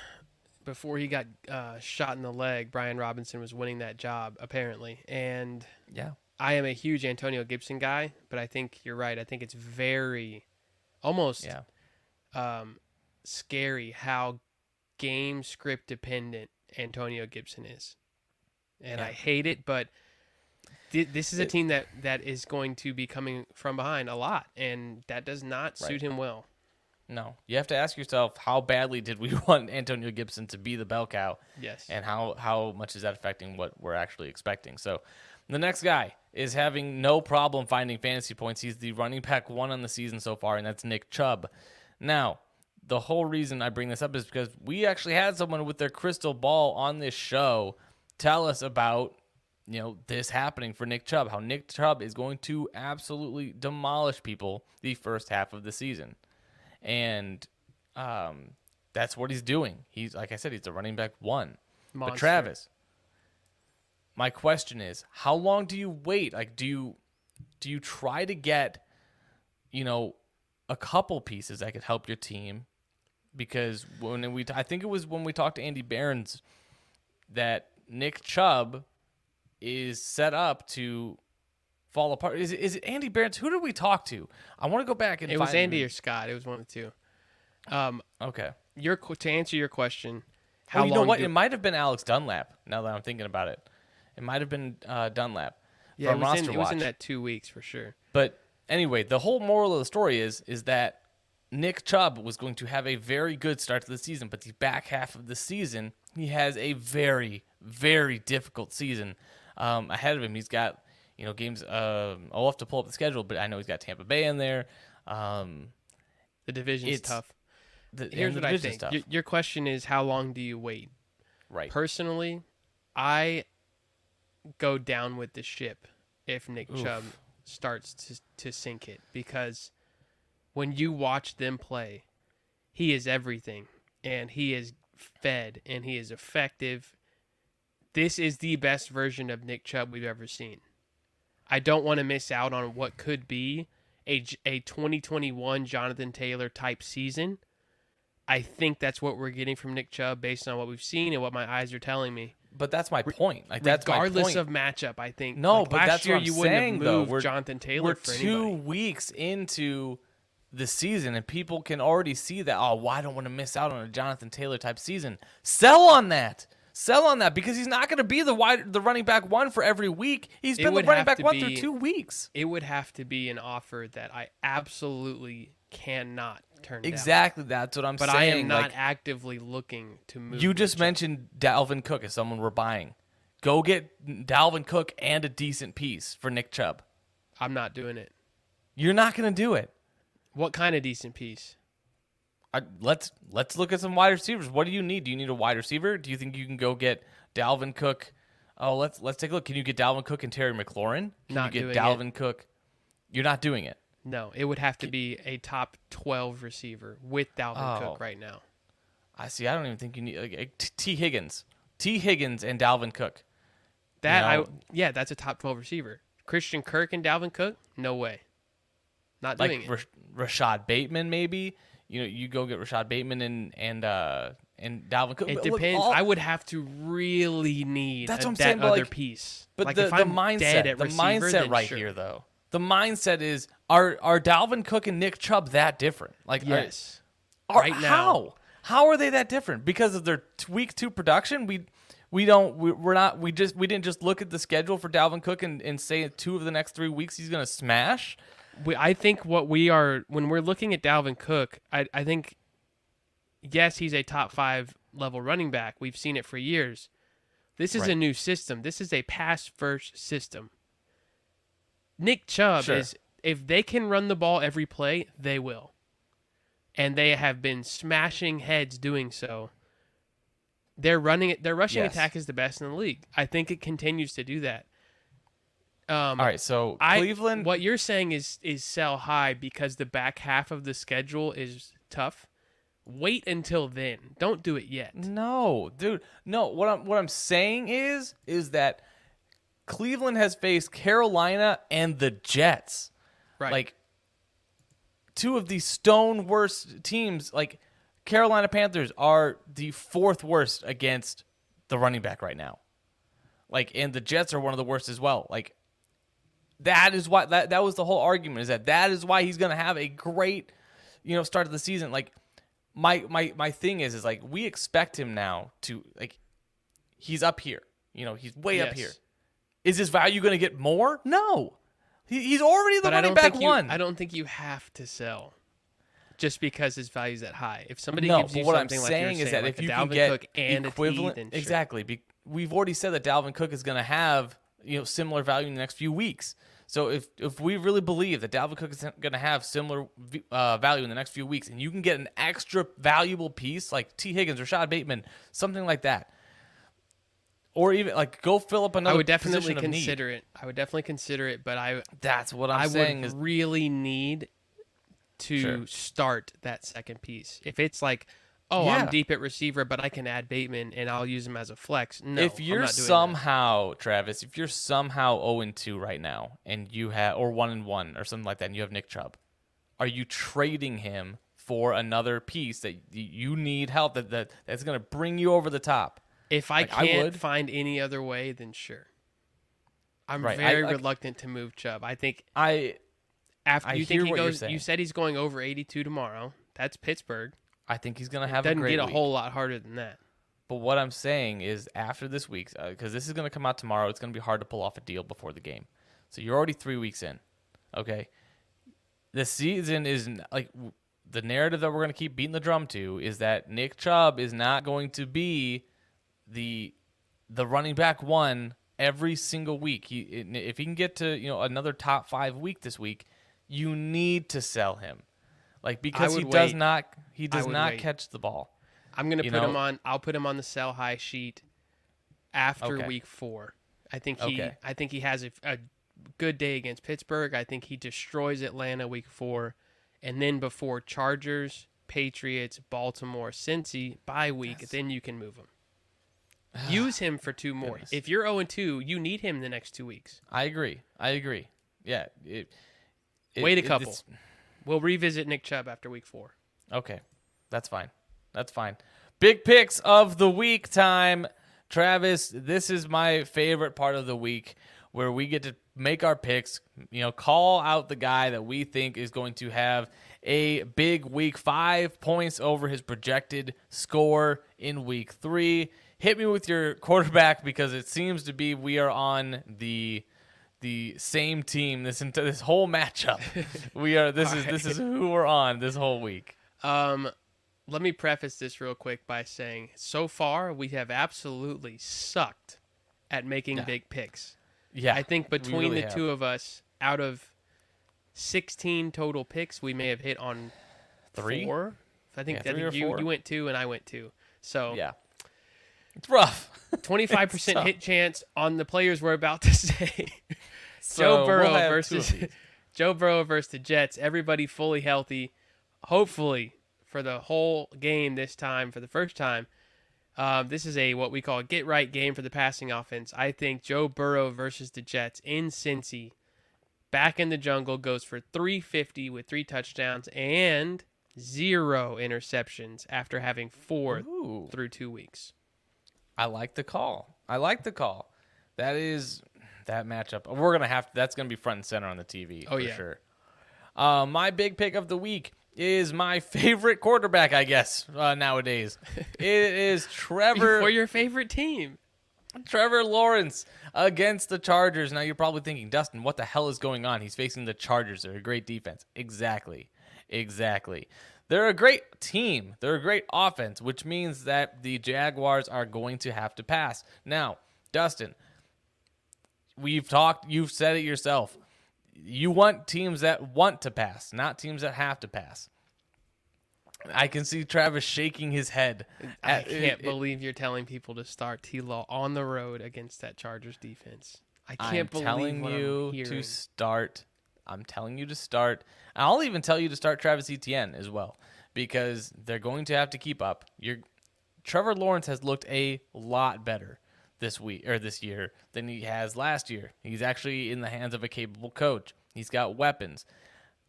before he got uh, shot in the leg, Brian Robinson was winning that job apparently. And Yeah, I am a huge Antonio Gibson guy, but I think you're right. I think it's very almost yeah, um, scary how game script dependent Antonio Gibson is, and I hate it. But thi- this is a team that that is going to be coming from behind a lot, and that does not Right. suit him well. no. You have to ask yourself, how badly did we [laughs] want Antonio Gibson to be the bell cow? Yes, and how how much is that affecting what we're actually expecting. So the next guy is having no problem finding fantasy points. He's the running back one on the season so far, and that's Nick Chubb. Now, the whole reason I bring this up is because we actually had someone with their crystal ball on this show tell us about you know this happening for Nick Chubb, how Nick Chubb is going to absolutely demolish people the first half of the season, and um, that's what he's doing. He's like I said, he's a running back one. But Travis, my question is, how long do you wait? Like, do you do you try to get, you know, a couple pieces that could help your team? Because when we, I think it was when we talked to Andy Behrens that Nick Chubb is set up to fall apart. Is it, is it Andy Behrens? Who did we talk to? I want to go back and it was Andy or Scott. It was one of the two. Um, Okay. your to answer your question, how oh, you know what? it might have been Alex Dunlap. Now that I'm thinking about it, it might have been uh, Dunlap yeah, from it was, in, it was in that two weeks for sure. But anyway, the whole moral of the story is is that Nick Chubb was going to have a very good start to the season, but the back half of the season, he has a very very difficult season um, ahead of him. He's got you know games. Um, I'll have to pull up the schedule, but I know he's got Tampa Bay in there. Um, The division is tough. the, Here's the what I think. Your, your question is how long do you wait? right. Personally, I go down with the ship if Nick Oof. Chubb starts to to sink it because when you watch them play, he is everything and he is fed and he is effective. This is the best version of Nick Chubb we've ever seen. I don't want to miss out on what could be a, a 2021 Jonathan Taylor type season. I think that's what we're getting from Nick Chubb based on what we've seen and what my eyes are telling me. but that's my point. Like that's Regardless of matchup, I think. No, like, but last that's year you wouldn't saying, have though. We're- Jonathan Taylor we're for two anybody. weeks into this season, and people can already see that. Oh, well, I don't want to miss out on a Jonathan Taylor type season. Sell on that. Sell on that because he's not going to be the wide, the running back one for every week. He's It been the running back one be- through two weeks. It would have to be an offer that I absolutely cannot turn down. Exactly, that's what I'm But saying. I am not Like, actively looking to move. you just mentioned Dalvin Cook as someone we're buying. Go get Dalvin Cook and a decent piece for Nick Chubb. I'm not doing it. You're not going to do it. What kind of decent piece? I, let's let's look at some wide receivers. What do you need? Do you need a wide receiver? Do you think you can go get Dalvin Cook? Oh, let's let's take a look. Can you get Dalvin Cook and Terry McLaurin? Can Not you get Dalvin Cook? You're not doing it. No, it would have to be a top 12 receiver with Dalvin Oh. Cook right now. I see. I don't even think you need like, Tee Higgins, Tee Higgins, and Dalvin Cook. That know- I yeah, that's a top 12 receiver. Christian Kirk and Dalvin Cook? No way. Not doing Like it. Rashod Bateman, maybe. You know, you go get Rashod Bateman and and uh and Dalvin Cook. It But look, depends. all- I would have to really need That's a- what I'm that saying, but, other like- piece. But like the, if the I'm mindset, dead at the receiver, mindset then right sure. here, though, the mindset is are are Dalvin Cook and Nick Chubb that different? Like, are- Yes. are, Right now. how how are they that different? Because of their t- week two production, we we don't we, we're not we just we didn't just look at the schedule for Dalvin Cook and, and say two of the next three weeks he's gonna smash. We, I think what we are when we're looking at Dalvin Cook, I, I think yes, he's a top five level running back. We've seen it for years. This is a new system. This is a pass first system. Nick Chubb Sure. is if they can run the ball every play, they will. And they have been smashing heads doing so. Their running their rushing Yes. attack is the best in the league. I think it continues to do that. Um, All right, so I, Cleveland. What you're saying is is sell high because the back half of the schedule is tough. Wait until then. Don't do it yet. No, dude. No, what I'm what I'm saying is is that Cleveland has faced Carolina and the Jets. Right. Like two of the stone worst teams, like Carolina Panthers are the fourth worst against the running back right now. Like and the Jets are one of the worst as well. Like that is why that that was the whole argument is that that is why he's going to have a great you know start of the season. Like my my my thing is is like we expect him now to like he's up here. You know he's way up here. Is his value going to get more? No. He, he's already the but running back you, one. I don't think you have to sell just because his value's that high. If somebody no gives you what i'm something like saying is that saying, if like you a can get Cook and equivalent T, exactly. Be, we've already said that Dalvin Cook is going to have you know similar value in the next few weeks so if if we really believe that Dalvin Cook is going to have similar uh, value in the next few weeks and you can get an extra valuable piece like Tee Higgins or Rashad Bateman something like that or even like go fill up another I would definitely position of need. consider it. I would definitely consider it, but I That's what I'm I saying would is really need to Sure. start that second piece. If it's like, oh, Yeah. I'm deep at receiver, but I can add Bateman and I'll use him as a flex. No, if I'm you're not doing that. somehow Travis, if you're somehow 0 and 2 right now and you have or 1 and 1 or something like that and you have Nick Chubb, are you trading him for another piece that you need help that, that that's going to bring you over the top? If I Like, can't would. find any other way, then sure. I'm Right, I- very like- reluctant to move Chubb. I think I after I you hear think he goes, you said he's going over 82 tomorrow. That's Pittsburgh. I think he's going to have a Doesn't great get a week. whole lot harder than that. But what I'm saying is, after this week, uh, because this is going to come out tomorrow, it's going to be hard to pull off a deal before the game. So you're already three weeks in. Okay, the season is like w- the narrative that we're going to keep beating the drum to is that Nick Chubb is not going to be the the running back one every single week. He if he can get to you know another top five week this week, you need to sell him, like because he does wait. not he does not wait. catch the ball. I'm gonna You put him on. I'll put him on the sell high sheet after Okay. week four. I think he. Okay. I think he has a, a good day against Pittsburgh. I think he destroys Atlanta week four, and then before Chargers, Patriots, Baltimore, Cincy bye week, then you can move him. [sighs] Use him for two more. Goodness. If you're 0 2, you need him the next two weeks. I agree. I agree. Yeah. It, it- Wait a couple. We'll revisit Nick Chubb after week four. okay. That's fine. That's fine. Big picks of the week time. Travis, this is my favorite part of the week where we get to make our picks, you know, call out the guy that we think is going to have a big week, five points over his projected score in week three. Hit me with your quarterback because it seems to be we are on the the same team this into this whole matchup. [laughs] we are this is this is who we're on this whole week. Um, let me preface this real quick by saying so far we have absolutely sucked at making Yeah. big picks. Yeah, I think between really the have. two of us, out of 16 total picks, we may have hit on Three? four. I think, Yeah, I think you, four. you went two and I went two. So yeah, it's rough. [laughs] 25% tough. hit chance on the players we're about to [laughs] say. So Joe we'll Burrow of versus. [laughs] Joe Burrow versus the Jets. Everybody fully healthy. Hopefully for the whole game this time for the first time. Um, this is a what we call a get right game for the passing offense. I think Joe Burrow versus the Jets in Cincy, back in the jungle, goes for 350 with three touchdowns and zero interceptions after having four Ooh. through two weeks. I like the call. I like the call. That is that matchup. We're gonna have that's gonna be front and center on the TV Oh, for yeah. sure. Uh, my big pick of the week is my [laughs] favorite quarterback, I guess uh, nowadays. [laughs] it is Trevor for your favorite team. Trevor Lawrence against the Chargers. Now you're probably thinking, Dustin, what the hell is going on? He's facing the Chargers. They're a great defense. Exactly. Exactly. They're a great team. They're a great offense, which means that the Jaguars are going to have to pass. Now, Dustin, we've talked, you've said it yourself. You want teams that want to pass, not teams that have to pass. I can see Travis shaking his head. I can't it- it- believe you're telling people to start T Law on the road against that Chargers defense. I I'm can't believe telling you I'm to start. I'm telling you to start. I'll even tell you to start Travis Etienne as well because they're going to have to keep up. You're, Trevor Lawrence has looked a lot better this week or this year than he has last year. He's actually in the hands of a capable coach. He's got weapons.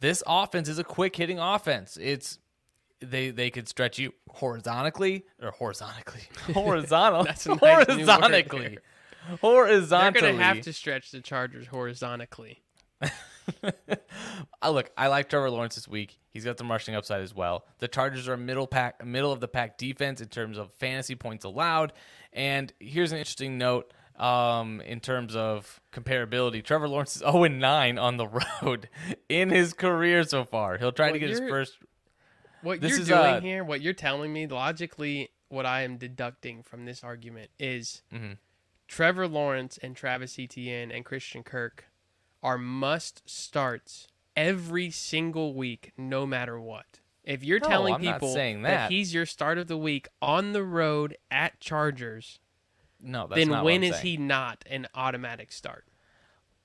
This offense is a quick hitting offense. It's they they could stretch you horizontally or horizontally [laughs] [laughs] horizontal That's a nice word horizontally. They're going to have to stretch the Chargers horizontally. [laughs] I [laughs] look, I like Trevor Lawrence this week. He's got some rushing upside as well. The Chargers are a middle pack, middle of the pack defense in terms of fantasy points allowed. And here's an interesting note um, in terms of comparability. Trevor Lawrence is [laughs] 0 9 on the road [laughs] in his career so far. He'll try to get his first. What This you're is, doing uh, here, what you're telling me, logically, what I am deducting from this argument is Mhm. Trevor Lawrence and Travis Etienne and Christian Kirk are must starts every single week, no matter what. If you're No, telling I'm people saying that. he's your start of the week on the road at Chargers, No, that's then I'm is saying. he not an automatic start?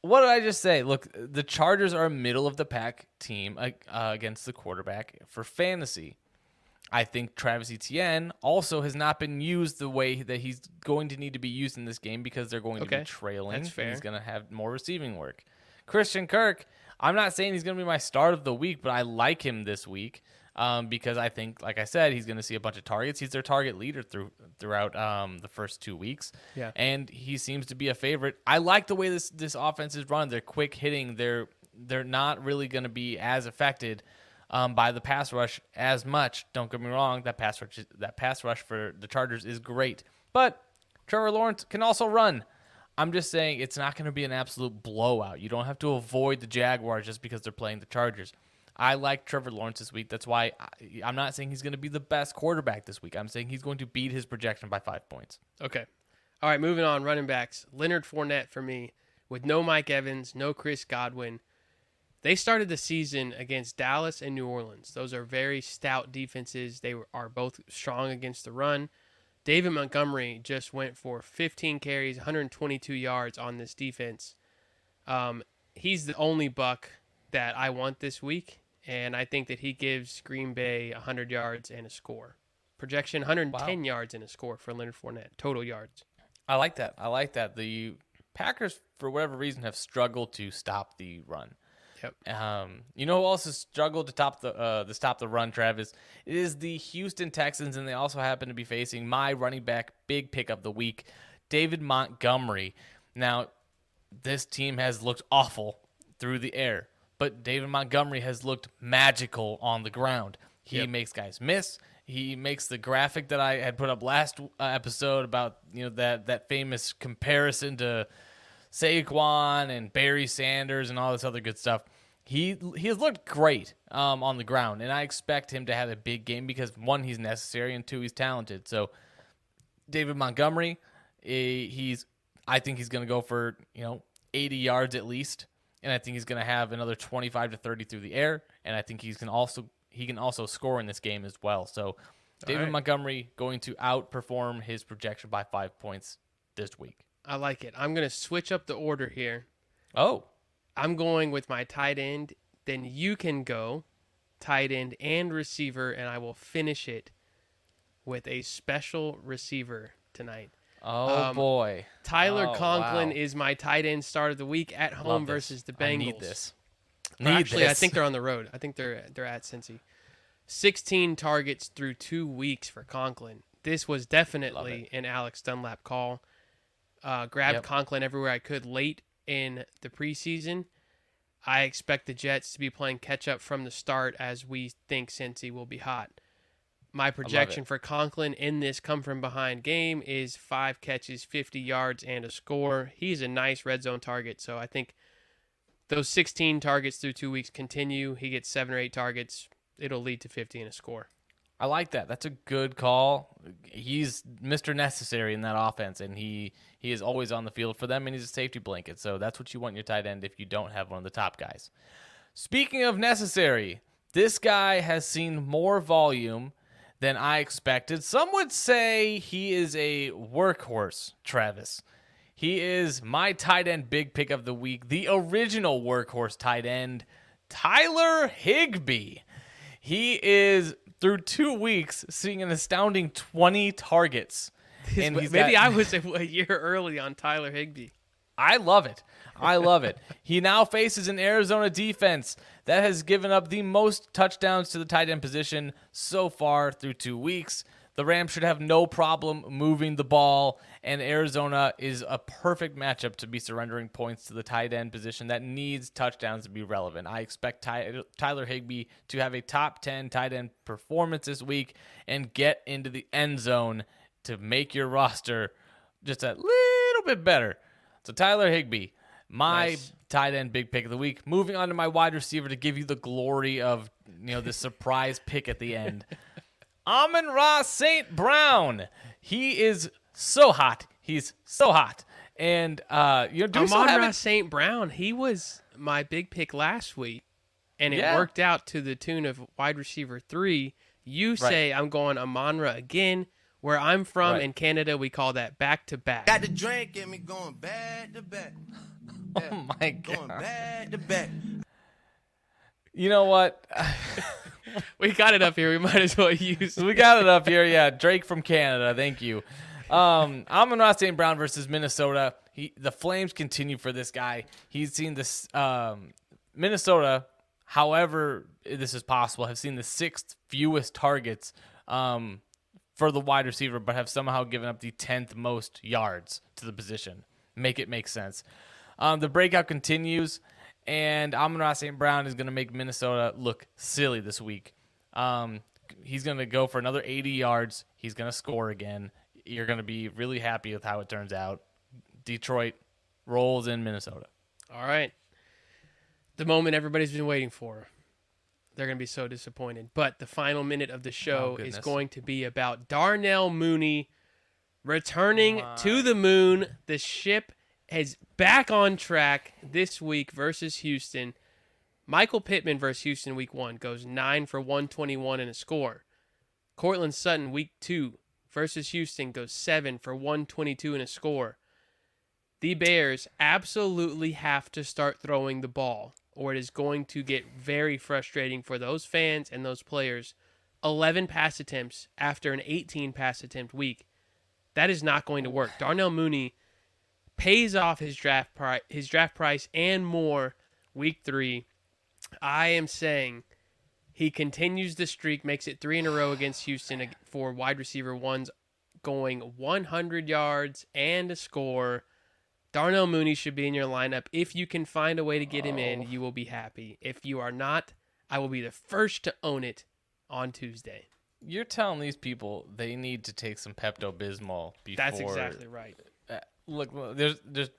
What did I just say? Look, the Chargers are a middle of the pack team uh, uh, against the quarterback for fantasy. I think Travis Etienne also has not been used the way that he's going to need to be used in this game because they're going to be trailing. that's and fair. He's going to have more receiving work. Christian Kirk, I'm not saying he's going to be my start of the week, but I like him this week um, because I think, like I said, he's going to see a bunch of targets. He's their target leader through throughout um, the first two weeks Yeah. and he seems to be a favorite. I like the way this this offense is run. They're quick hitting. They're they're not really going to be as affected um, by the pass rush as much. Don't get me wrong. That pass rush that pass rush for the Chargers is great, but Trevor Lawrence can also run. I'm just saying it's not going to be an absolute blowout. You don't have to avoid the Jaguars just because they're playing the Chargers. I like Trevor Lawrence this week. That's why I, I'm not saying he's going to be the best quarterback this week. I'm saying he's going to beat his projection by five points. Okay. All right, moving on. Running backs. Leonard Fournette for me, with no Mike Evans, no Chris Godwin. They started the season against Dallas and New Orleans. Those are very stout defenses. They are both strong against the run. David Montgomery just went for 15 carries, 122 yards on this defense. Um, he's the only buck that I want this week, and I think that he gives Green Bay 100 yards and a score. Projection 110 yards and a score for Leonard Fournette, total yards. I like that. I like that. The Packers, for whatever reason, have struggled to stop the run. Yep. Um, you know who has struggled to top the uh, to stop the run, Travis? It is the Houston Texans, and they also happen to be facing my running back big pick of the week, David Montgomery. Now, this team has looked awful through the air, but David Montgomery has looked magical on the ground. He Yep. makes guys miss. He makes the graphic that I had put up last uh, episode about you know that that famous comparison to Saquon and Barry Sanders and all this other good stuff. He he has looked great um, on the ground, and I expect him to have a big game because one, he's necessary, and two, he's talented. So David Montgomery, eh, he's I think he's going to go for you know 80 yards at least, and I think he's going to have another 25 to 30 through the air, and I think he's can also he can also score in this game as well. So David right. Montgomery going to outperform his projection by five points this week. I like it. I'm gonna switch up the order here. Oh, I'm going with my tight end. Then you can go tight end and receiver, and I will finish it with a special receiver tonight. oh Um, boy, Tyler Oh, Conklin wow. is my tight end start of the week at home versus the Bengals. I need this. Need actually, I think they're on the road. I think they're they're at Cincy. 16 targets through two weeks for Conklin. This was definitely an Alex Dunlap call. Uh, grabbed Yep. Conklin everywhere I could late in the preseason. I expect the Jets to be playing catch up from the start as we think Cincy will be hot. My projection for Conklin in this come from behind game is five catches, 50 yards, and a score. He's a nice red zone target, so I think those 16 targets through two weeks continue. He gets seven or eight targets. It'll lead to 50 and a score. I like that. That's a good call. He's Mr. Necessary in that offense, and he he is always on the field for them, and he's a safety blanket. So that's what you want in your tight end if you don't have one of the top guys. Speaking of necessary, this guy has seen more volume than I expected. Some would say he is a workhorse, Travis. He is my tight end big pick of the week, the original workhorse tight end, Tyler Higbee. He is through two weeks seeing an astounding 20 targets. [laughs] And he's Maybe got- I was a, a year early on Tyler Higbee. I love it. I love it. He now faces an Arizona defense that has given up the most touchdowns to the tight end position so far through two weeks. The Rams should have no problem moving the ball, and Arizona is a perfect matchup to be surrendering points to the tight end position that needs touchdowns to be relevant. I expect Ty- Tyler Higbee to have a top 10 tight end performance this week and get into the end zone to make your roster just a little bit better. So Tyler Higbee, my Nice. tight end big pick of the week. Moving on to my wide receiver to give you the glory of you know the surprise pick at the end. [laughs] Amon Ra St. Brown. He is so hot. He's so hot. And uh you know, do we still Amon it? St. Brown, he was my big pick last week, and it Yeah. worked out to the tune of wide receiver three. You say I'm going Amonra again. Where I'm from Right. in Canada, we call that back to back. Got the drink and me going back to back. [laughs] Oh my god, Going god. back to back. You know what? [laughs] [laughs] We got it up here. We might as well use. we got it up here. Yeah, Drake from Canada. Thank you. Um, Amon Ra St. Brown versus Minnesota. He the Flames continue for this guy. He's seen this um, Minnesota. However, this is possible. Have seen the sixth fewest targets um, for the wide receiver, but have somehow given up the tenth most yards to the position. Make it make sense. Um, the breakout continues, and Amon Ra St. Brown is going to make Minnesota look silly this week. Um, he's going to go for another 80 yards. He's going to score again. You're going to be really happy with how it turns out. Detroit rolls in Minnesota. All right. The moment everybody's been waiting for. They're going to be so disappointed. But the final minute of the show is going to be about Darnell Mooney returning Oh to the moon. The ship is back on track this week versus Houston. Michael Pittman versus Houston week one goes 9 for 121 and a score. Courtland Sutton week two versus Houston goes 7 for 122 and a score the Bears absolutely have to start throwing the ball, or it is going to get very frustrating for those fans and those players. 11 pass attempts after an 18 pass attempt week. That is not going to work. Darnell Mooney pays off his draft price, his draft price and more week 3. I am saying he continues the streak, makes it 3 in a row against Houston for wide receiver ones going 100 yards and a score Darnell Mooney should be in your lineup. If you can find a way to get him Oh. in, you will be happy. If you are not, I will be the first to own it on Tuesday. You're telling these people they need to take some Pepto Bismol before. That's exactly right. Look, look, there's, there's.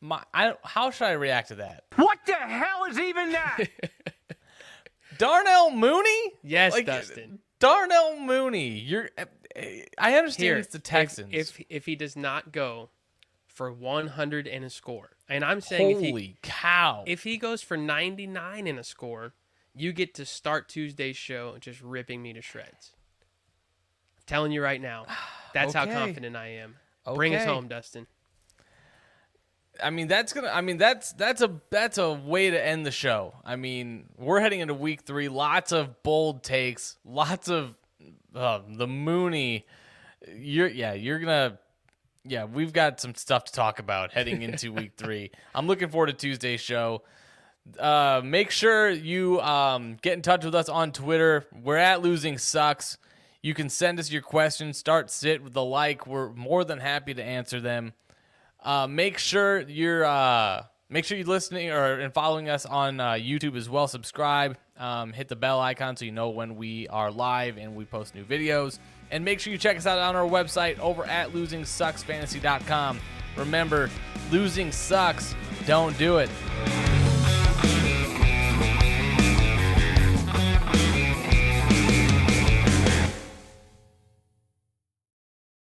My, I, how should I react to that? What the hell is even that? [laughs] Darnell Mooney? Yes, Like, Dustin. Darnell Mooney. You're. I understand Here, it's the if- Texans. If, if he does not go for 100 and a score, and I'm saying if he, Holy cow! if he goes for 99 in a score, you get to start Tuesday's show just ripping me to shreds. I'm telling you right now, that's Okay. how confident I am. Bring us home, Dustin. I mean, that's gonna. I mean, that's that's a that's a way to end the show. I mean, we're heading into week three. Lots of bold takes. Lots of uh, the Mooney. You're yeah. You're gonna. Yeah, we've got some stuff to talk about heading into [laughs] week three. I'm looking forward to Tuesday's show. Uh, make sure you um, get in touch with us on Twitter. We're at Losing Sucks. You can send us your questions. Start sit with the like. We're more than happy to answer them. Uh, make sure you're uh, make sure you're listening or and following us on uh, YouTube as well. Subscribe, um, hit the bell icon so you know when we are live and we post new videos. And make sure you check us out on our website over at losingsucksfantasy.com. Remember, losing sucks. Don't do it.